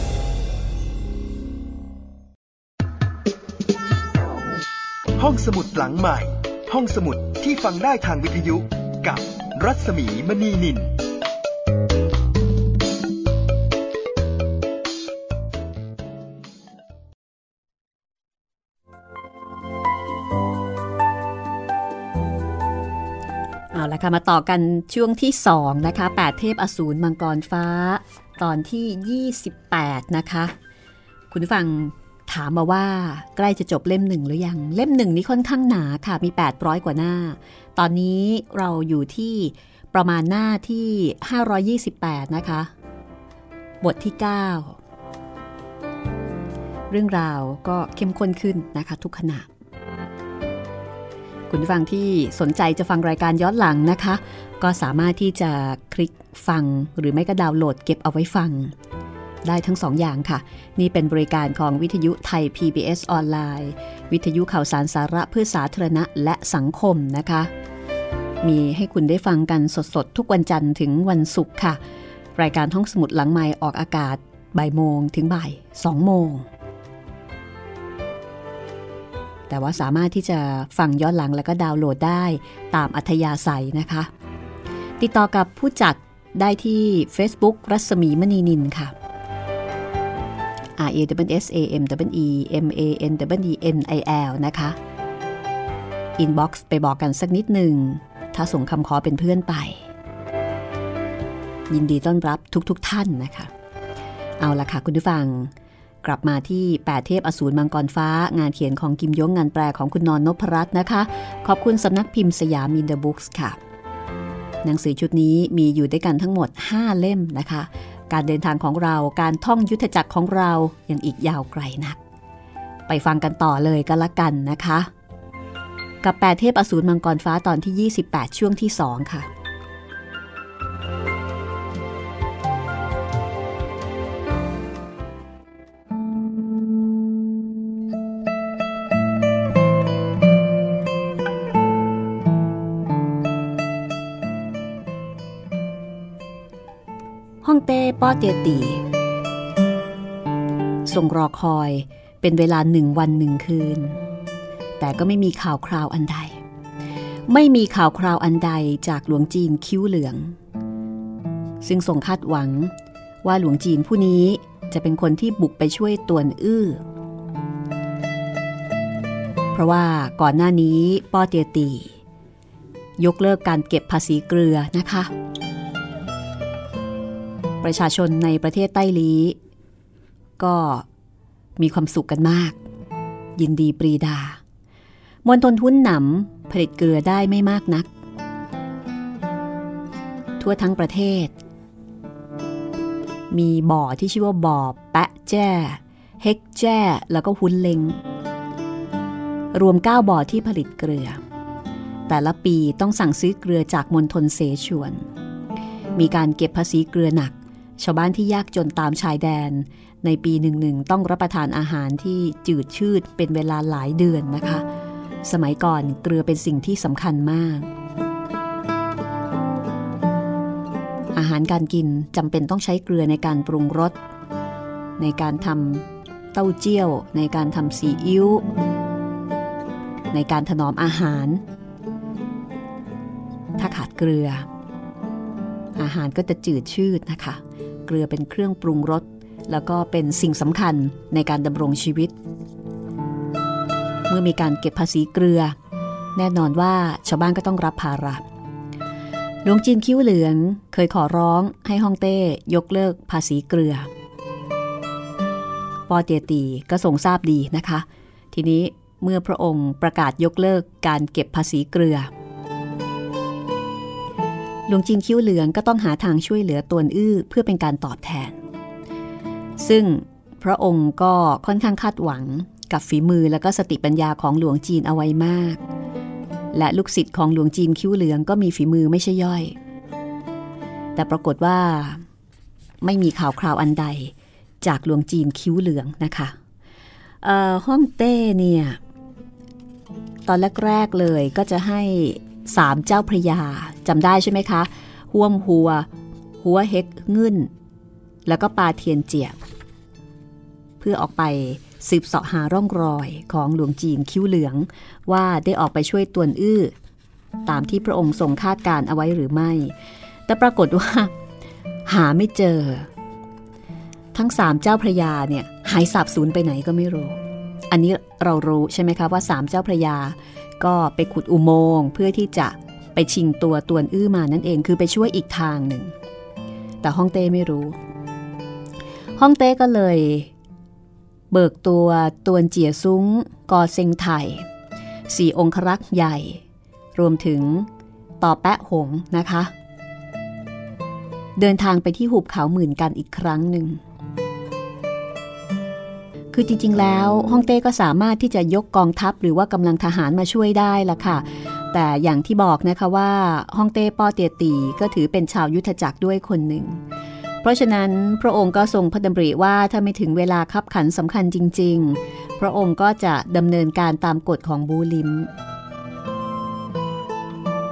ห้องสมุดหลังใหม่ ห้องสมุดที่ฟังได้ทางวิทยุกับรัศมีมณีนิน เอาละค่ะ มาต่อกันช่วงที่2นะคะ8เทพอสูรมังกรฟ้า ตอนที่ 28 นะคะ คุณฟัง ถามมาว่าใกล้จะจบเล่มหนึ่งหรือยัง เล่มหนึ่งนี้ค่อนข้างหนาค่ะมี 800 กว่าหน้า ตอนนี้เราอยู่ที่ประมาณหน้าที่ 528 นะคะ บทที่ 9 เรื่องราวก็เข้มข้นขึ้นนะคะทุกขณะคุณผู้ฟังที่สนใจจะฟังรายการย้อนหลังนะคะ ก็สามารถที่จะคลิกฟังหรือไม่ก็ดาวน์โหลดเก็บเอาไว้ฟัง ได้ทั้งสองอย่างค่ะ นี่เป็นบริการของวิทยุไทย PBS ออนไลน์ วิทยุข่าวสารสาระเพื่อสาธารณะและสังคมนะคะ มีให้คุณได้ฟังกันสดๆ ทุกวันจันทร์ถึงวันศุกร์ค่ะ รายการห้องสมุดหลังไม้ออกอากาศบ่ายโมงถึงบ่าย2โมง แต่ว่าสามารถที่จะฟังย้อนหลังแล้วก็ดาวน์โหลดได้ตามอัธยาศัยนะคะ ติดต่อกับผู้จัดได้ที่ Facebook รัศมีมณีนิลค่ะ R A S A M double E M A N W E N I L นะคะ inbox ไปบอกกันสักนิดหนึ่ง ถ้าส่งคำขอเป็นเพื่อนไป ยินดีต้อนรับทุกๆทท่านนะคะ เอาละค่ะคุณผู้ฟัง กลับมาที่ 8 เทพอสูรมังกรฟ้างานเขียนของกิมยงงานแปลของคุณนอนนพรัตน์นะคะ ขอบคุณสำนักพิมพ์สยามินเดอะบุ๊กส์ค่ะ หนังสือชุดนี้มีอยู่ด้วยกันทั้งหมด 5 เล่มนะคะ การเดินทางของเราการท่องยุทธจักรของเรายังอีกยาวไกลนัก ไปฟังกันต่อเลยก็แล้วกันนะคะ กับ8เทพอสูรมังกรฟ้าตอนที่ 28 ช่วงที่ 2 ค่ะ ฮ่องเต้ป้อเตียตีทรงรอคอยเป็นเวลาหนึ่งวันหนึ่งคืน แต่ก็ไม่มีข่าวคราวอันใด ไม่มีข่าวคราวอันใดจากหลวงจีนคิ้วเหลือง ซึ่งทรงคาดหวังว่าหลวงจีนผู้นี้จะเป็นคนที่บุกไปช่วยตวนอื้อ เพราะว่าก่อนหน้านี้ป้อเตียตียกเลิกการเก็บภาษีเกลือนะคะ ประชาชนในประเทศใต้ลีก็มีความสุขกันมาก ยินดีปรีดามณฑลทุนหนำผลิตเกลือได้ไม่มากนัก ทั่วทั้งประเทศ มีบ่อที่ชื่อว่าบ่อแปะแจ้เฮกแจ้แล้วก็หุ้นเลงรวม 9 บ่อที่ผลิตเกลือ แต่ละปีต้องสั่งซื้อเกลือจากมณฑลเสฉวน มีการเก็บภาษีเกลือหนัก ชาวบ้านที่ยากจนตามชายแดน ในปีหนึ่งๆต้องรับประทานอาหารที่จืดชืดเป็นเวลาหลายเดือนนะคะ สมัยก่อนเกลือเป็นสิ่งที่สำคัญมาก อาหารการกินจำเป็นต้องใช้เกลือในการปรุงรส ในการทำเต้าเจี้ยว ในการทำซีอิ๊วในการถนอมอาหาร ถ้าขาดเกลือ อาหารก็จะจืดชืดนะคะ กลือเป็นเครื่องปรุงรสแล้วก็เป็นสิ่งสำคัญในการดำรงชีวิต เมื่อมีการเก็บภาษีเกลือ แน่นอนว่าชาวบ้านก็ต้องรับภาระหลวงจีนคิ้วเหลืองเคยขอร้องให้ฮ่องเต้ยกเลิกภาษีเกลือ ปอเตียตีก็ทรงทราบดีนะคะ ทีนี้เมื่อพระองค์ประกาศยกเลิกการเก็บภาษีเกลือ หลวงจีนคิ้วเหลืองก็ต้องหาทางช่วยเหลือตวนอื้อเพื่อเป็นการตอบแทน ซึ่งพระองค์ก็ค่อนข้างคาดหวังกับฝีมือและก็สติปัญญาของหลวงจีนเอาไว้มาก และลูกศิษย์ของหลวงจีนคิ้วเหลืองก็มีฝีมือไม่ใช่ย่อย แต่ปรากฏว่า ไม่มีข่าวคราวอันใดจากหลวงจีนคิ้วเหลืองนะคะห้องเต้เนี่ยตอนแรกๆเลยก็จะให้สามเจ้าพระยา จำได้ใช่ไหมคะห่วมหัว หัวเฮกเงึ่น แล้วก็ปลาเทียนเจียบ เพื่อออกไปสืบเสาะหาร่องรอยของหลวงจีนคิ้วเหลือง ว่าได้ออกไปช่วยตวนอื้อ ตามที่พระองค์ทรงคาดการเอาไว้หรือไม่ แต่ปรากฏว่า หาไม่เจอ ทั้งสามเจ้าพระยาเนี่ยหายสับสูญไปไหนก็ไม่รู้ อันนี้เรารู้ใช่ไหมคะว่าสามเจ้าพระยา ก็ไปขุดอุโมงค์เพื่อที่จะ ไปชิงตัวตวนอื้อมานั่นเองคือไปช่วยอีกทางหนึ่ง แต่ฮ่องเต้ไม่รู้ฮ่องเต้ก็เลย เบิกตัวตวนเจียซุ้ง กอเซงไทยสี่องครักษ์ใหญ่ รวมถึงต่อแปะหงนะคะ เดินทางไปที่หุบเขาหมื่นกันอีกครั้งหนึ่ง คือจริงๆแล้วฮ่องเต้ก็สามารถที่จะยกกองทัพหรือว่ากำลังทหารมาช่วยได้ละค่ะ แต่อย่างที่บอกนะคะว่าฮ่องเต้ป้อเตียตีก็ถือเป็นชาวยุทธจักรด้วยคนหนึ่ง เพราะฉะนั้นพระองค์ก็ทรงพระดำริว่าถ้าไม่ถึงเวลาคับขันสำคัญจริง ๆ พระองค์ก็จะดำเนินการตามกฎของบูลิม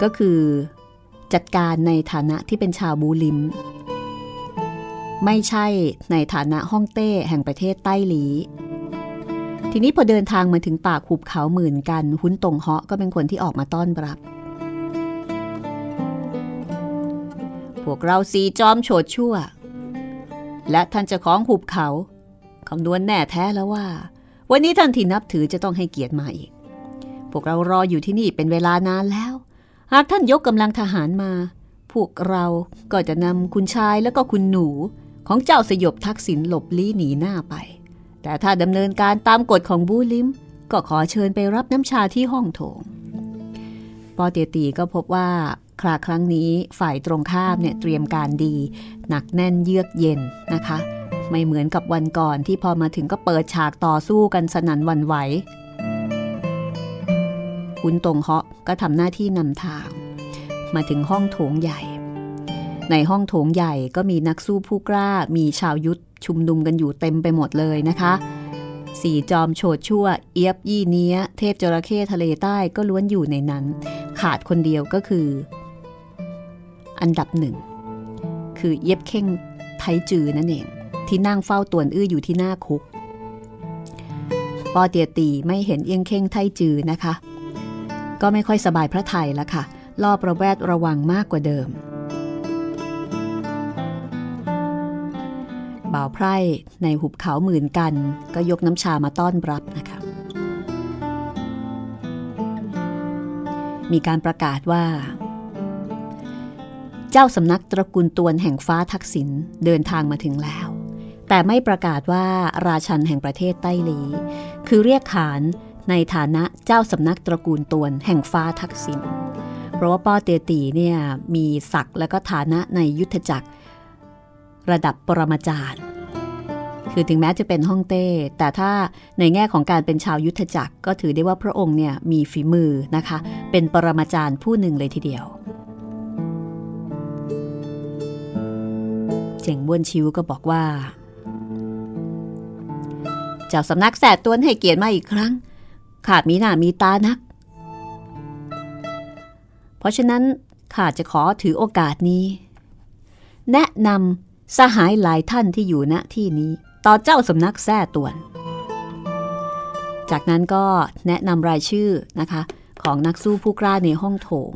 ก็คือจัดการในฐานะที่เป็นชาวบูลิม ไม่ใช่ในฐานะฮ่องเต้แห่งประเทศใต้หลี ทีนี้พอเดินทางมาถึงปากหุบเขาหมื่นกันหุ้นตงเหาะก็เป็นคนที่ออกมาต้อนรับ พวกเราสีจอมโฉดชั่ว และท่านเจ้าของหุบเขาคำนวณแน่แท้แล้วว่า วันนี้ท่านที่นับถือจะต้องให้เกียรติมาอีก พวกเรารออยู่ที่นี่เป็นเวลานานแล้ว หากท่านยกกำลังทหารมา พวกเราก็จะนำคุณชายแล้วก็คุณหนูของเจ้าสยบทักษิณหลบลี้หนีหน้าไป แต่ถ้าดำเนินการตามกฎของบูลิม ก็ขอเชิญไปรับน้ำชาที่ห้องโถง ปอเตียตีก็พบว่าคราครั้งนี้ฝ่ายตรงข้ามเนี่ยเตรียมการดี หนักแน่นเยือกเย็นนะคะ ไม่เหมือนกับวันก่อนที่พอมาถึงก็เปิดฉากต่อสู้กันสนั่นวันไหวคุณตรงเหาะก็ทำหน้าที่นำทาง มาถึงห้องโถงใหญ่ ในห้องโถงใหญ่ก็มีนักสู้ผู้กล้า มีชาวยุทธชุมนุมกันอยู่เต็มไปหมดเลยนะคะสี่จอมโฉดชั่ว เอียบยี่เนี้ย เทพจระเข้ทะเลใต้ก็ล้วนอยู่ในนั้น ขาดคนเดียวก็คือ อันดับหนึ่ง คือเย็บเข่งไทจือนั่นเอง ที่นั่งเฝ้าตวนอื้ออยู่ที่หน้าคุก ปอเตียตีไม่เห็นเอียงเข่งไทจือนะคะ ก็ไม่ค่อยสบายพระไทยแล้วค่ะ รอบระแวดระวังมากกว่าเดิม บ่าวไพร่ในหุบเขาหมื่นกัน ก็ยกน้ำชามาต้อนรับนะคะ มีการประกาศว่า เจ้าสำนักตระกูลตวนแห่งฟ้าทักษิณเดินทางมาถึงแล้ว แต่ไม่ประกาศว่าราชันแห่งประเทศไต้หลี คือเรียกขานในฐานะเจ้าสำนักตระกูลตวนแห่งฟ้าทักษิณเพราะว่าป้อเตตีเนี่ยมีศักดิ์และก็ฐานะในยุทธจักร ระดับปรมาจารย์ คือถึงแม้จะเป็นฮ่องเต้ แต่ถ้าในแง่ของการเป็นชาวยุทธจักร ก็ถือได้ว่าพระองค์เนี่ยมีฝีมือนะคะ เป็นปรมาจารย์ผู้หนึ่งเลยทีเดียวเสียงบ้วนชิวก็บอกว่า เจ้าสำนักแสดตวนให้เกียรติมาอีกครั้ง ขาดมีหน้ามีตานัก เพราะฉะนั้นข้าจะขอถือโอกาสนี้ แนะนำ สหายหลายท่านที่อยู่ณที่นี้ต่อเจ้าสำนักแท้ตวน จากนั้นก็แนะนำรายชื่อนะคะ ของนักสู้ผู้กล้าในห้องโถง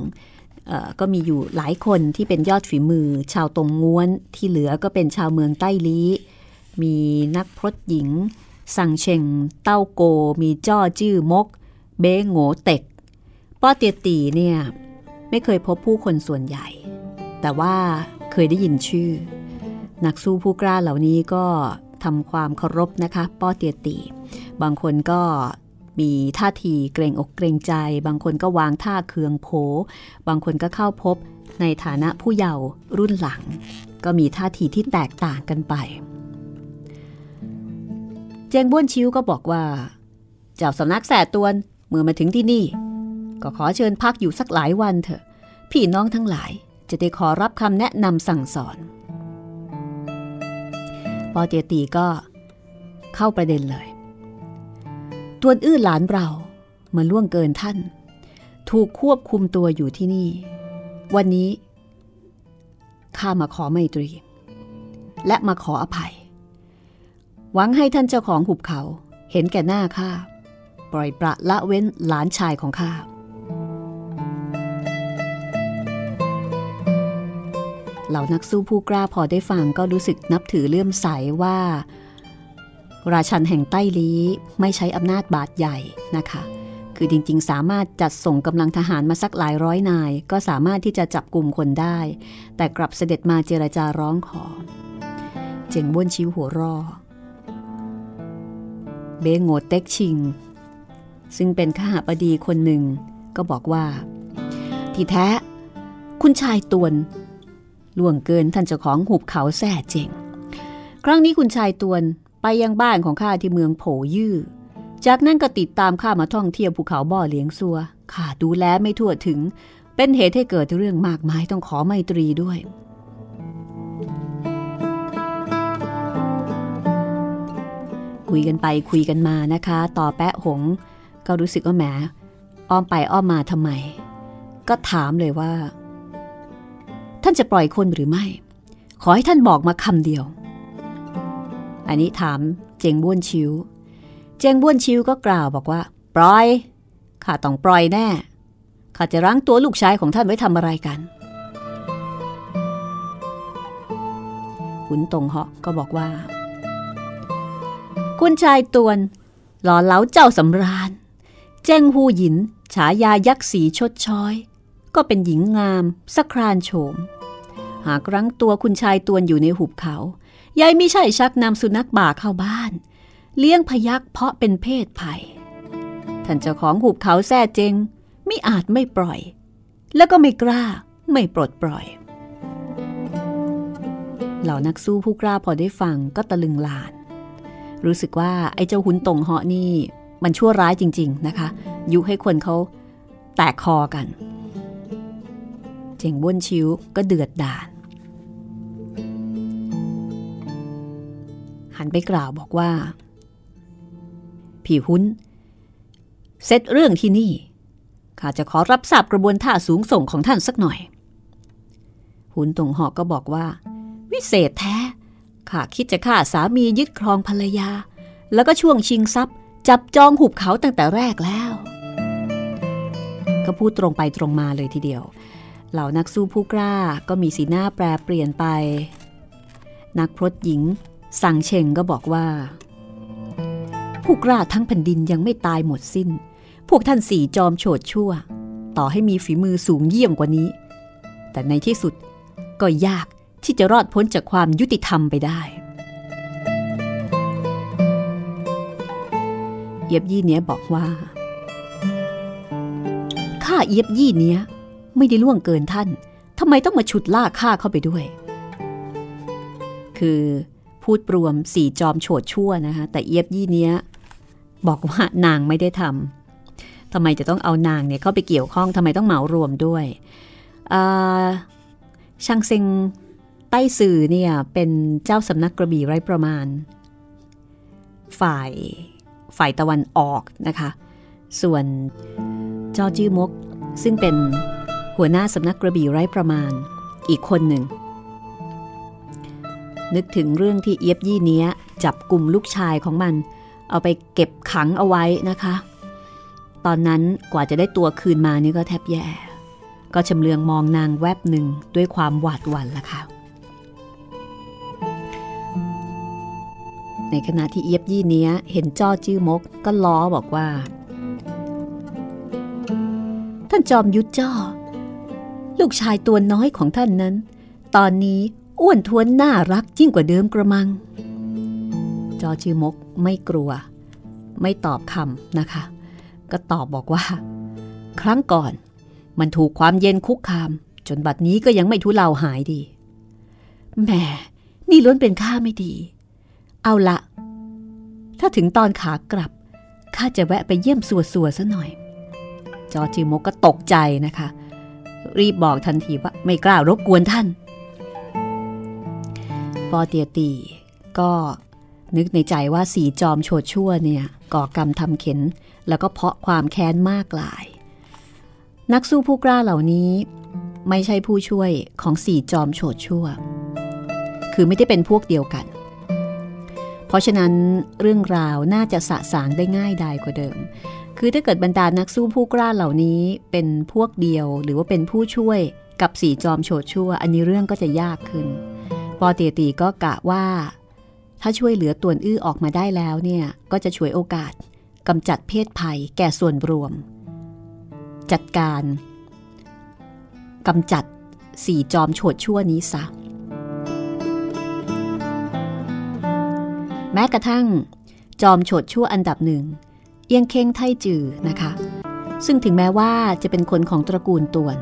ก็มีอยู่หลายคนที่เป็นยอดฝีมือ ชาวตรงง้วนที่เหลือก็เป็นชาวเมืองใต้ลีมีนักพรตหญิง สังเชงเต้าโก มีจ้อจื้อมก เบ้โงเต็ก ป้อเตียตีเนี่ย ไม่เคยพบผู้คนส่วนใหญ่ แต่ว่าเคยได้ยินชื่อ นักสู้ผู้กล้าเหล่านี้ก็ทำความเคารพนะคะป้อเตียตี บางคนก็มีท่าทีเกรงอกเกรงใจ บางคนก็วางท่าเคืองโผ บางคนก็เข้าพบในฐานะผู้เยาว์รุ่นหลัง ก็มีท่าทีที่แตกต่างกันไป เจียงบ้วนชิวก็บอกว่า เจ้าสำนักแสตวนเมื่อมาถึงที่นี่ ก็ขอเชิญพักอยู่สักหลายวันเถอะ พี่น้องทั้งหลายจะได้ขอรับคำแนะนำสั่งสอน ปอเตตีก็เข้าประเด็นเลย ตวนอื้อหลานเรามาล่วงเกินท่าน ถูกควบคุมตัวอยู่ที่นี่ วันนี้ข้ามาขอไมตรี และมาขออภัย หวังให้ท่านเจ้าของหุบเขาเห็นแก่หน้าข้าปล่อยประละเว้นหลานชายของข้า เหล่านักสู้ผู้กล้าพอได้ฟังก็รู้สึกนับถือเลื่อมใสว่า ราชันแห่งใต้ลี้ไม่ใช้อำนาจบาดใหญ่นะคะ คือจริงๆ สามารถจัดส่งกำลังทหารมาสักหลายร้อยนาย ก็สามารถที่จะจับกลุ่มคนได้ แต่กลับเสด็จมาเจรจาร้องขอ เจงบ้วนชิวหัวรอเบงโงเต็กชิง ซึ่งเป็นข้าบดีคนหนึ่ง ก็บอกว่า ที่แท้ คุณชายตวน ล่วงเกินท่านเจ้าของหุบเขาแส่เจงครั้งนี้คุณชายตวนไปยังบ้านของข้าที่เมืองโผยื่อ จากนั้นก็ติดตามข้ามาท่องเที่ยวภูเขาบ่อเลี้ยงซัวข้าดูแลไม่ทั่วถึง เป็นเหตุให้เกิดเรื่องมากมายต้องขอไมตรีด้วย คุยกันไปคุยกันมานะคะ ต่อแปะหง ก็รู้สึกว่าแหมอ้อมไปอ้อมมาทำไม ก็ถามเลยว่า ท่านจะปล่อยคนหรือไม่ ขอให้ท่านบอกมาคำเดียว อันนี้ถามเจงบ้วนชิว เจงบ้วนชิวก็กล่าวบอกว่า ปล่อย ข้าต้องปล่อยแน่ ข้าจะรั้งตัวลูกชายของท่านไว้ทำอะไรกัน ขุนตงเหาะก็บอกว่า คุณชายตวน หล่อเหลาเจ้าสำราญแจ้งหูหยิน ฉายายักษ์สีชดช้อย ก็เป็นหญิงงามสักครานโฉม หากรั้งตัวคุณชายตวนอยู่ในหุบเขา ยายไม่ใช่ชักนำสุนัขบ่าเข้าบ้าน เลี้ยงพยักเพาะเป็นเพศภัย ท่านเจ้าของหุบเขาแท้เจงไม่อาจไม่ปล่อย แล้วก็ไม่กล้าไม่ปลดปล่อย เหล่านักสู้ผู้กล้าพอได้ฟังก็ตะลึงลาน รู้สึกว่าไอ้เจ้าหุนตงเหาะนี่ มันชั่วร้ายจริง ๆนะคะ ยุให้คนเขาแตกคอกัน เจงบ้วนชิวก็เดือดดาลหันไปกล่าวบอกว่าพี่หุนเสร็จเรื่องที่นี่ ข้าจะขอรับทราบกระบวนท่าสูงส่งของท่านสักหน่อย หุนตงหอกก็บอกว่า วิเศษแท้ ข้าคิดจะฆ่าสามียึดครองภรรยา แล้วก็ช่วงชิงทรัพย์ จับจองหุบเขาตั้งแต่แรกแล้ว ก็พูดตรงไปตรงมาเลยทีเดียว เหล่านักสู้ผู้กล้าก็มีสีหน้าแปรเปลี่ยนไป นักพรตหญิง สั่งเชงก็บอกว่า ผู้กล้าทั้งแผ่นดินยังไม่ตายหมดสิน้น พวกท่านสี่จอมโฉดชั่ว ต่อให้มีฝีมือสูงเยี่ยมกว่านี้ แต่ในที่สุดก็ยากที่จะรอดพ้นจากความยุติธรรมไปได้เอียบยี่เนี้ยบอกว่า ข้าเอียบยี่เนี้ย ไม่ได้ล่วงเกินท่านทำไมต้องมาฉุดล่าข้าเข้าไปด้วย คือพูดปรวมสี่จอมโฉดชั่วนะคะแต่เอียบยี่เนี้ย บอกว่านางไม่ได้ทำทำไมจะต้องเอานางเนี่ยเข้าไปเกี่ยวข้องทำไมต้องเหมารวมด้วยช่างเซงใต้สื่อเนี่ยเป็นเจ้าสำนักกระบี่ไร้ประมาณ ฝ่ายฝ่ายตะวันออกนะคะ ส่วนจอจื้อมกซึ่งเป็น หัวหน้าสำนักกระบี่ไร้ประมาณ อีกคนหนึ่ง นึกถึงเรื่องที่เอียบยี่เนี้ย จับกลุ่มลูกชายของมัน เอาไปเก็บขังเอาไว้นะคะ ตอนนั้นกว่าจะได้ตัวคืนมานี่ก็แทบแย่ ก็ชำเลืองมองนางแวบหนึ่งด้วยความหวาดหวั่นละค่ะในขณะที่เอียบยี่เนี้ยเห็นจ้อจื้อมกก็ล้อบอกว่า ท่านจอมยุทธจ้อ ลูกชายตัวน้อยของท่านนั้น ตอนนี้อ้วนท้วนน่ารักยิ่งกว่าเดิมกระมัง จอจือมกไม่กลัว ไม่ตอบคำนะคะ ก็ตอบบอกว่า ครั้งก่อน มันถูกความเย็นคุกคาม จนบัดนี้ก็ยังไม่ทุเลาหายดีแหมนี่ล้วนเป็นข้าไม่ดี เอาละ ถ้าถึงตอนขากลับข้าจะแวะไปเยี่ยมสัวสัวซะหน่อย จอจือมกก็ตกใจนะคะ รีบบอกทันทีว่าไม่กล้ารบกวนท่าน ปอเตียตีก็นึกในใจว่าสีจอมโฉดชั่วเนี่ยก่อกรรมทำเข็น แล้วก็เพาะความแค้นมากหลาย นักสู้ผู้กล้าเหล่านี้ ไม่ใช่ผู้ช่วยของสีจอมโฉดชั่ว คือไม่ได้เป็นพวกเดียวกัน เพราะฉะนั้นเรื่องราวน่าจะสะสางได้ง่ายดายกว่าเดิม คือถ้าเกิดบรรดานักสู้ผู้กล้าเหล่านี้เป็นพวกเดียวหรือว่าเป็นผู้ช่วยกับสีจอมโฉดชั่ว อันนี้เรื่องก็จะยากขึ้น ปอเตียตีก็กะว่า ถ้าช่วยเหลือตวนอื้อออกมาได้แล้วเนี่ยก็จะช่วยโอกาสกำจัดเพศภัยแก่ส่วนรวม จัดการกำจัดสี่จอมโฉดชั่วนี้ซะแม้กระทั่ง จอมโฉดชั่วอันดับหนึ่ง เอียงเค้งไทจือนะคะ ซึ่งถึงแม้ว่าจะเป็นคนของตระกูลตวน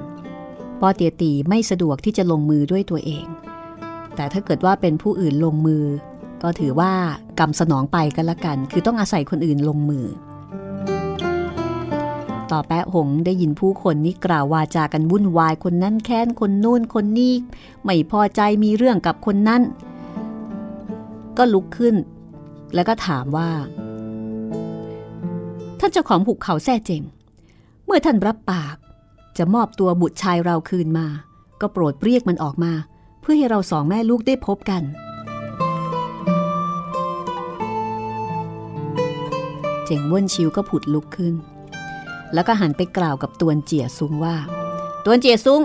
ปอเตียตีไม่สะดวกที่จะลงมือด้วยตัวเอง แต่ถ้าเกิดว่าเป็นผู้อื่นลงมือ ก็ถือว่ากรรมสนองไปกันละกัน คือต้องอาศัยคนอื่นลงมือ ต่อแปะหงได้ยินผู้คนนี่กล่าววาจากันวุ่นวายคนนั้นแค้นคนนู่นคนนี้ไม่พอใจมีเรื่องกับคนนั้น ก็ลุกขึ้น แล้วก็ถามว่า ท่านเจ้าของภูเขาแท้เจงเมื่อท่านรับปาก จะมอบตัวบุตรชายเราคืนมา ก็โปรดเรียกมันออกมา เพื่อให้เราสองแม่ลูกได้พบกัน เจงบ้วนชิวก็ผุดลุกขึ้น แล้วก็หันไปกล่าวกับตวนเจียซุงว่า ตวนเจียซุง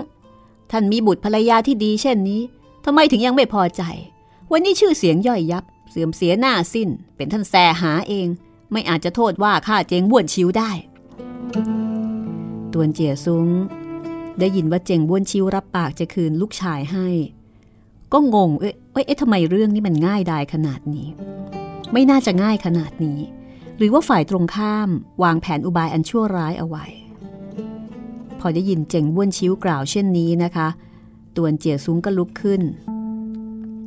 ท่านมีบุตรภรรยาที่ดีเช่นนี้ทำไมถึงยังไม่พอใจ วันนี้ชื่อเสียงย่อยยับ เสื่อมเสียหน้าสิ้น เป็นท่านแสหาเอง ไม่อาจจะโทษว่าข้าเจงบ้วนชิวได้ ตวนเจียซุ้ง ได้ยินว่าเจงบ้วนชิวรับปากจะคืนลูกชายให้ ก็งง เอ๊ะเอ๊ะทำไมเรื่องนี้มันง่ายดายขนาดนี้ ไม่น่าจะง่ายขนาดนี้ หรือว่าฝ่ายตรงข้ามวางแผนอุบายอันชั่วร้ายเอาไว้ พอได้ยินเจงบ้วนชิวกล่าวเช่นนี้นะคะ ตวนเจียซุ้งก็ลุกขึ้น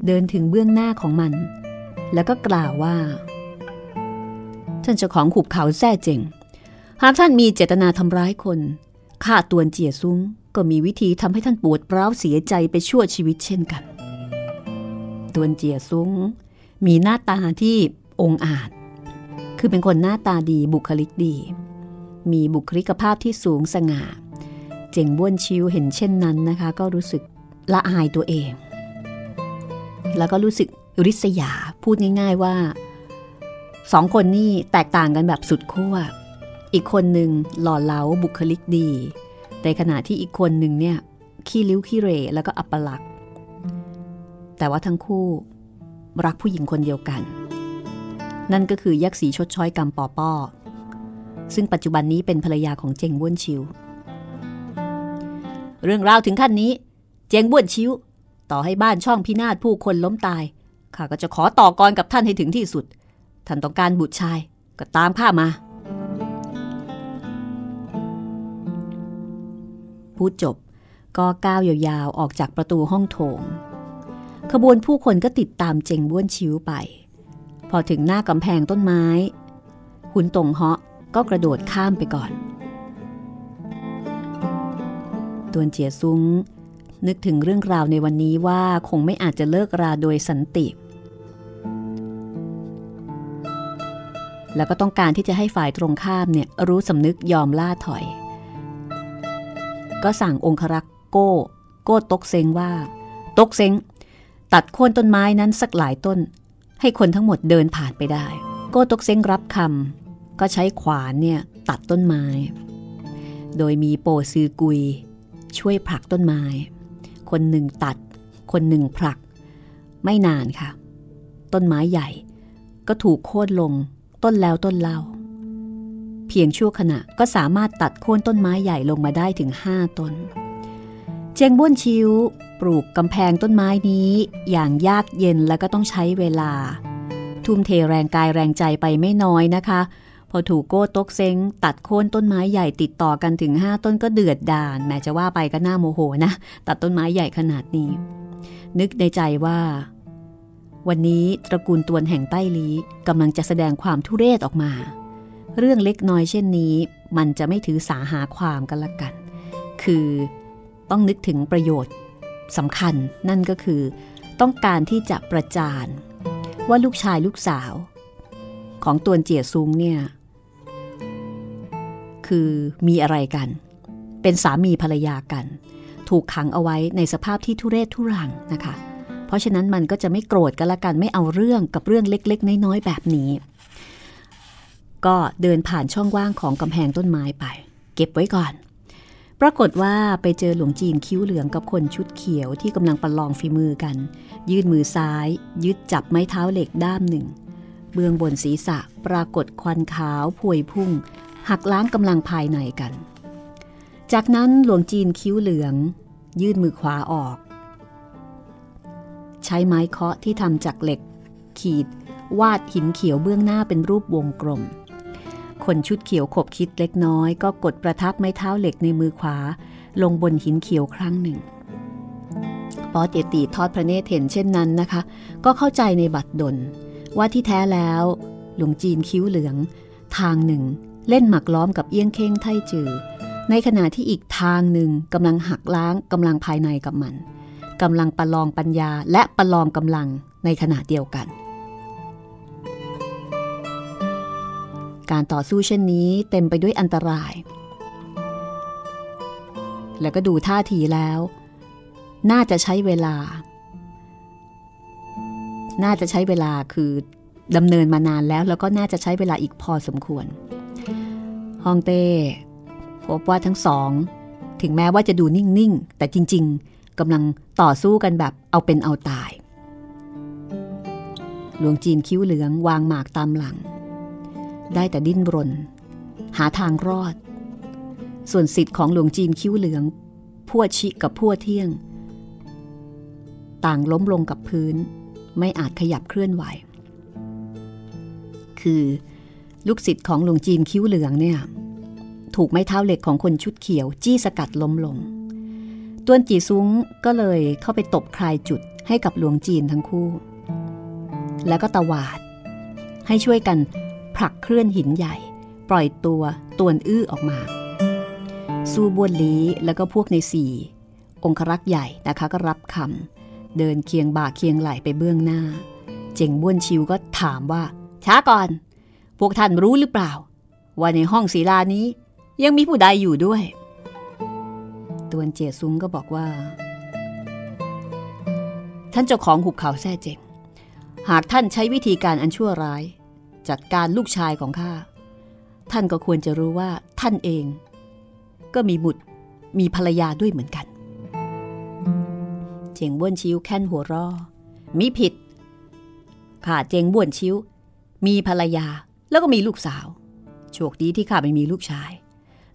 เดินถึงเบื้องหน้าของมัน แล้วก็กล่าวว่า ท่านเจ้าของขุบเขาแท้เจงหากท่านมีเจตนาทำร้ายคนข้าตวนเจียซุ้งก็มีวิธีทำให้ท่านปวดร้าวเสียใจไปชั่วชีวิตเช่นกัน ตวนเจียซุ้ง มีหน้าตาที่องอาจ คือเป็นคนหน้าตาดีบุคลิกดี มีบุคลิกภาพที่สูงสง่า เจ๋งบ้วนชิวเห็นเช่นนั้นนะคะ ก็รู้สึกละอายตัวเอง แล้วก็รู้สึกริษยาพูดง่าย ๆว่า สองคนนี่แตกต่างกันแบบสุดขั้ว อีกคนหนึ่งหล่อเหลาบุคลิกดีในขณะที่อีกคนหนึ่งเนี่ยขี้ลิ้วขี้เรแล้วก็อัปลักษณ์แต่ว่าทั้งคู่รักผู้หญิงคนเดียวกัน นั่นก็คือยักษ์สีชดช้อยกำปอป้อซึ่งปัจจุบันนี้เป็นภรรยาของเจงบ้วนชิว เรื่องราวถึงขั้นนี้ เจงบ้วนชิว ต่อให้บ้านช่องพินาศผู้คนล้มตายข้าก็จะขอต่อกรกับท่านให้ถึงที่สุด ท่านต้องการบุตรชายก็ตามข้ามา พูดจบก็ก้าวยาวๆออกจากประตูห้องโถง ขบวนผู้คนก็ติดตามเจงบ้วนชิวไป พอถึงหน้ากำแพงต้นไม้ หุนตงเหาะก็กระโดดข้ามไปก่อนตวนเจียซุ้งนึกถึงเรื่องราวในวันนี้ว่าคงไม่อาจจะเลิกราโดยสันติ แล้วก็ต้องการที่จะให้ฝ่ายตรงข้ามเนี่ยรู้สำนึกยอมล่าถอย ก็สั่งองครักษ์โก้ โก้ตกเซงว่า ตกเซงตัดโค่นต้นไม้นั้นสักหลายต้น ให้คนทั้งหมดเดินผ่านไปได้ โก้ตกเซงรับคำก็ใช้ขวานเนี่ยตัดต้นไม้ โดยมีโปซือกุย ช่วยผลักต้นไม้ คนหนึ่งตัด คนหนึ่งผลัก ไม่นานค่ะ ต้นไม้ใหญ่ ก็ถูกโค่นลง ต้นแล้วต้นเล่า เพียงชั่วขณะก็สามารถตัดโค่นต้นไม้ใหญ่ลงมาได้ถึงห้าต้น เจียงบ้วนชิวปลูกกำแพงต้นไม้นี้อย่างยากเย็นและก็ต้องใช้เวลา ทุ่มเทแรงกายแรงใจไปไม่น้อยนะคะ พอถูกโก้ตกเซ็งตัดโค่นต้นไม้ใหญ่ติดต่อกันถึง 5 ต้นก็เดือดดาลแม้จะว่าไปก็น่าโมโหนะ ตัดต้นไม้ใหญ่ขนาดนี้ นึกในใจว่า วันนี้ตระกูลตวนแห่งใต้ลีกำลังจะแสดงความทุเรศออกมา เรื่องเล็กน้อยเช่นนี้ มันจะไม่ถือสาหาความกันละกัน คือต้องนึกถึงประโยชน์สำคัญนั่นก็คือ ต้องการที่จะประจานว่าลูกชายลูกสาว ของตวนเจียซุงเนี่ย คือมีอะไรกัน เป็นสามีภรรยากัน ถูกขังเอาไว้ในสภาพที่ทุเรศทุรังนะคะ เพราะฉะนั้นมันก็จะไม่โกรธกันละกันไม่เอาเรื่องกับเรื่องเล็ก ๆ น้อยๆแบบนี้ ก็เดินผ่านช่องว่างของกำแพงต้นไม้ไป เก็บไว้ก่อน ปรากฏว่าไปเจอหลวงจีนคิ้วเหลืองกับคนชุดเขียวที่กำลังประลองฝีมือกัน ยื่นมือซ้าย ยึดจับไม้เท้าเหล็กด้ามหนึ่ง เบื้องบนศีรษะปรากฏควันขาวพวยพุ่ง หักล้างกำลังภายในกัน จากนั้นหลวงจีนคิ้วเหลือง ยื่นมือขวาออก ใช้ไม้เคาะที่ทำจากเหล็ก ขีด วาดหินเขียวเบื้องหน้าเป็นรูปวงกลม คนชุดเขียวขบคิดเล็กน้อย ก็กดประทับไม้เท้าเหล็กในมือขวา ลงบนหินเขียวครั้งหนึ่งปอเตจตีทอดพระเนตรเห็นเช่นนั้นนะคะ ก็เข้าใจในบัตรดลว่าที่แท้แล้ว หลวงจีนคิ้วเหลือง ทางหนึ่ง เล่นหมักล้อมกับเอี้ยงเค้งไทจือ ในขณะที่อีกทางหนึ่งกำลังหักล้างกำลังภายในกับมัน กำลังประลองปัญญาและประลองกำลังในขณะเดียวกัน การต่อสู้เช่นนี้เต็มไปด้วยอันตราย แล้วก็ดูท่าทีแล้ว น่าจะใช้เวลา น่าจะใช้เวลาคือดำเนินมานานแล้ว แล้วก็น่าจะใช้เวลาอีกพอสมควร ฮองเต้พบว่าทั้งสอง ถึงแม้ว่าจะดูนิ่ง ๆ แต่จริง ๆ กำลังต่อสู้กันแบบเอาเป็นเอาตาย หลวงจีนคิ้วเหลืองวางหมากตามหลัง ได้แต่ดิ้นรน หาทางรอด ส่วนสิทธิ์ของหลวงจีนคิ้วเหลืองพัวชิกับพัวเที่ยง ต่างล้มลงกับพื้น ไม่อาจขยับเคลื่อนไหว คือลูกศิษย์ของหลวงจีนคิ้วเหลืองเนี่ย ถูกไม้เท้าเหล็กของคนชุดเขียว จี้สกัดล้มลง ต้วนจีซุ้งก็เลยเข้าไปตบคลายจุดให้กับหลวงจีนทั้งคู่ แล้วก็ตวาด ให้ช่วยกันผลักเคลื่อนหินใหญ่ ปล่อยตัวตวนอื้อออกมา สู้บวนลีแล้วก็พวกในสี่องครักษ์ใหญ่นะคะก็รับคำเดินเคียงบ่าเคียงไหลไปเบื้องหน้า เจ๋งบ้วนชิวก็ถามว่า ช้าก่อน พวกท่านรู้หรือเปล่า ว่าในห้องศีลานี้ยังมีผู้ใดอยู่ด้วย ตวนเจียซุ้งก็บอกว่า ท่านเจ้าของหุบเขาแท้เจงหากท่านใช้วิธีการอันชั่วร้าย จัดการลูกชายของข้า ท่านก็ควรจะรู้ว่าท่านเอง ก็มีบุตรมีภรรยาด้วยเหมือนกัน เจงบ้วนชิวแค่นหัวรอมีผิดข้าเจงบ้วนชิวมีภรรยาแล้วก็มีลูกสาว โชคดีที่ข้าไม่มีลูกชาย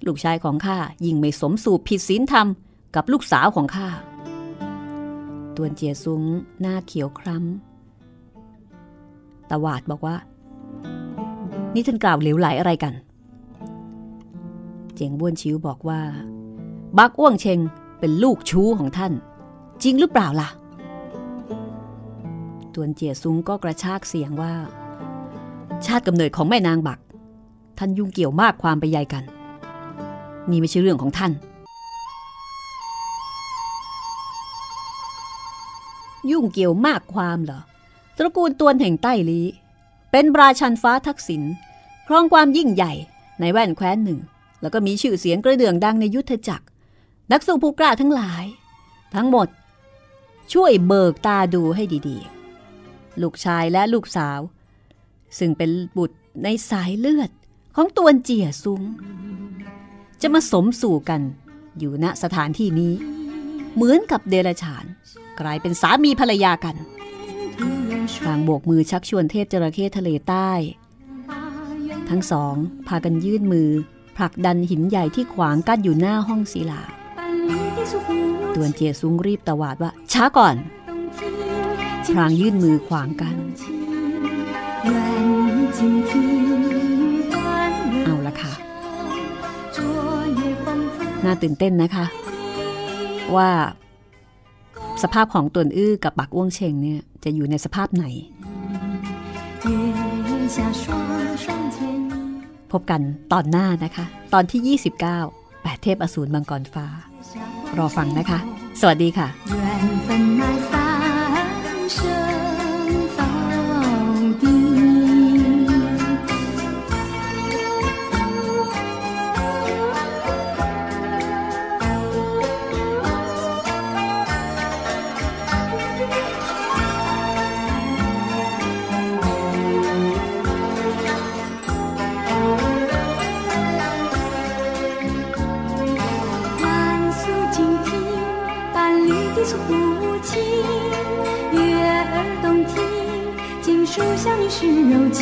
ลูกชายของข้ายิ่งไม่สมสู่ผิดศีลธรรมกับลูกสาวของข้าตวนเจียซุ้งหน้าเขียวคล้ำตะวาดบอกว่า นี่ท่านกล่าวเหลวไหลอะไรกัน เจียงบ้วนชิวบอกว่า บักอ้วงเชงเป็นลูกชู้ของท่าน จริงหรือเปล่าล่ะตวนเจียซุ้งก็กระชากเสียงว่า ชาติกำเนิดของแม่นางบัก ท่านยุ่งเกี่ยวมากความไปใหญ่กัน นี่ไม่ใช่เรื่องของท่าน ยุ่งเกี่ยวมากความเหรอ ตระกูลตวนแห่งใต้ลีเป็นราชันฟ้าทักษิณครองความยิ่งใหญ่ในแว่นแคว้นหนึ่ง แล้วก็มีชื่อเสียงกระเดื่องดังในยุทธจักร นักสู้ผู้กล้าทั้งหลาย ทั้งหมด ช่วยเบิกตาดูให้ดีๆ ลูกชายและลูกสาว ซึ่งเป็นบุตรในสายเลือดของตวนเจียซุง จะมาสมสู่กัน อยู่ณสถานที่นี้ เหมือนกับเดรฉาน กลายเป็นสามีภรรยากันทางโบกมือชักชวนเทพจระเข้ทะเลใต้ ทั้งสอง พากันยื่นมือ ผลักดันหินใหญ่ที่ขวางกั้นอยู่หน้าห้องศิลาตวนเจียซุ้งรีบตวาดว่า ช้าก่อนพรางยื่นมือขวางกัน น่าตื่นเต้นนะคะ ว่า สภาพของตวนอื้อกับปักอ้วงเชงเนี่ยจะอยู่ในสภาพไหน พบกันตอนหน้านะคะ ตอนที่ 29 8เทพอสูรมังกรฟ้า รอฟังนะคะ สวัสดีค่ะ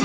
ห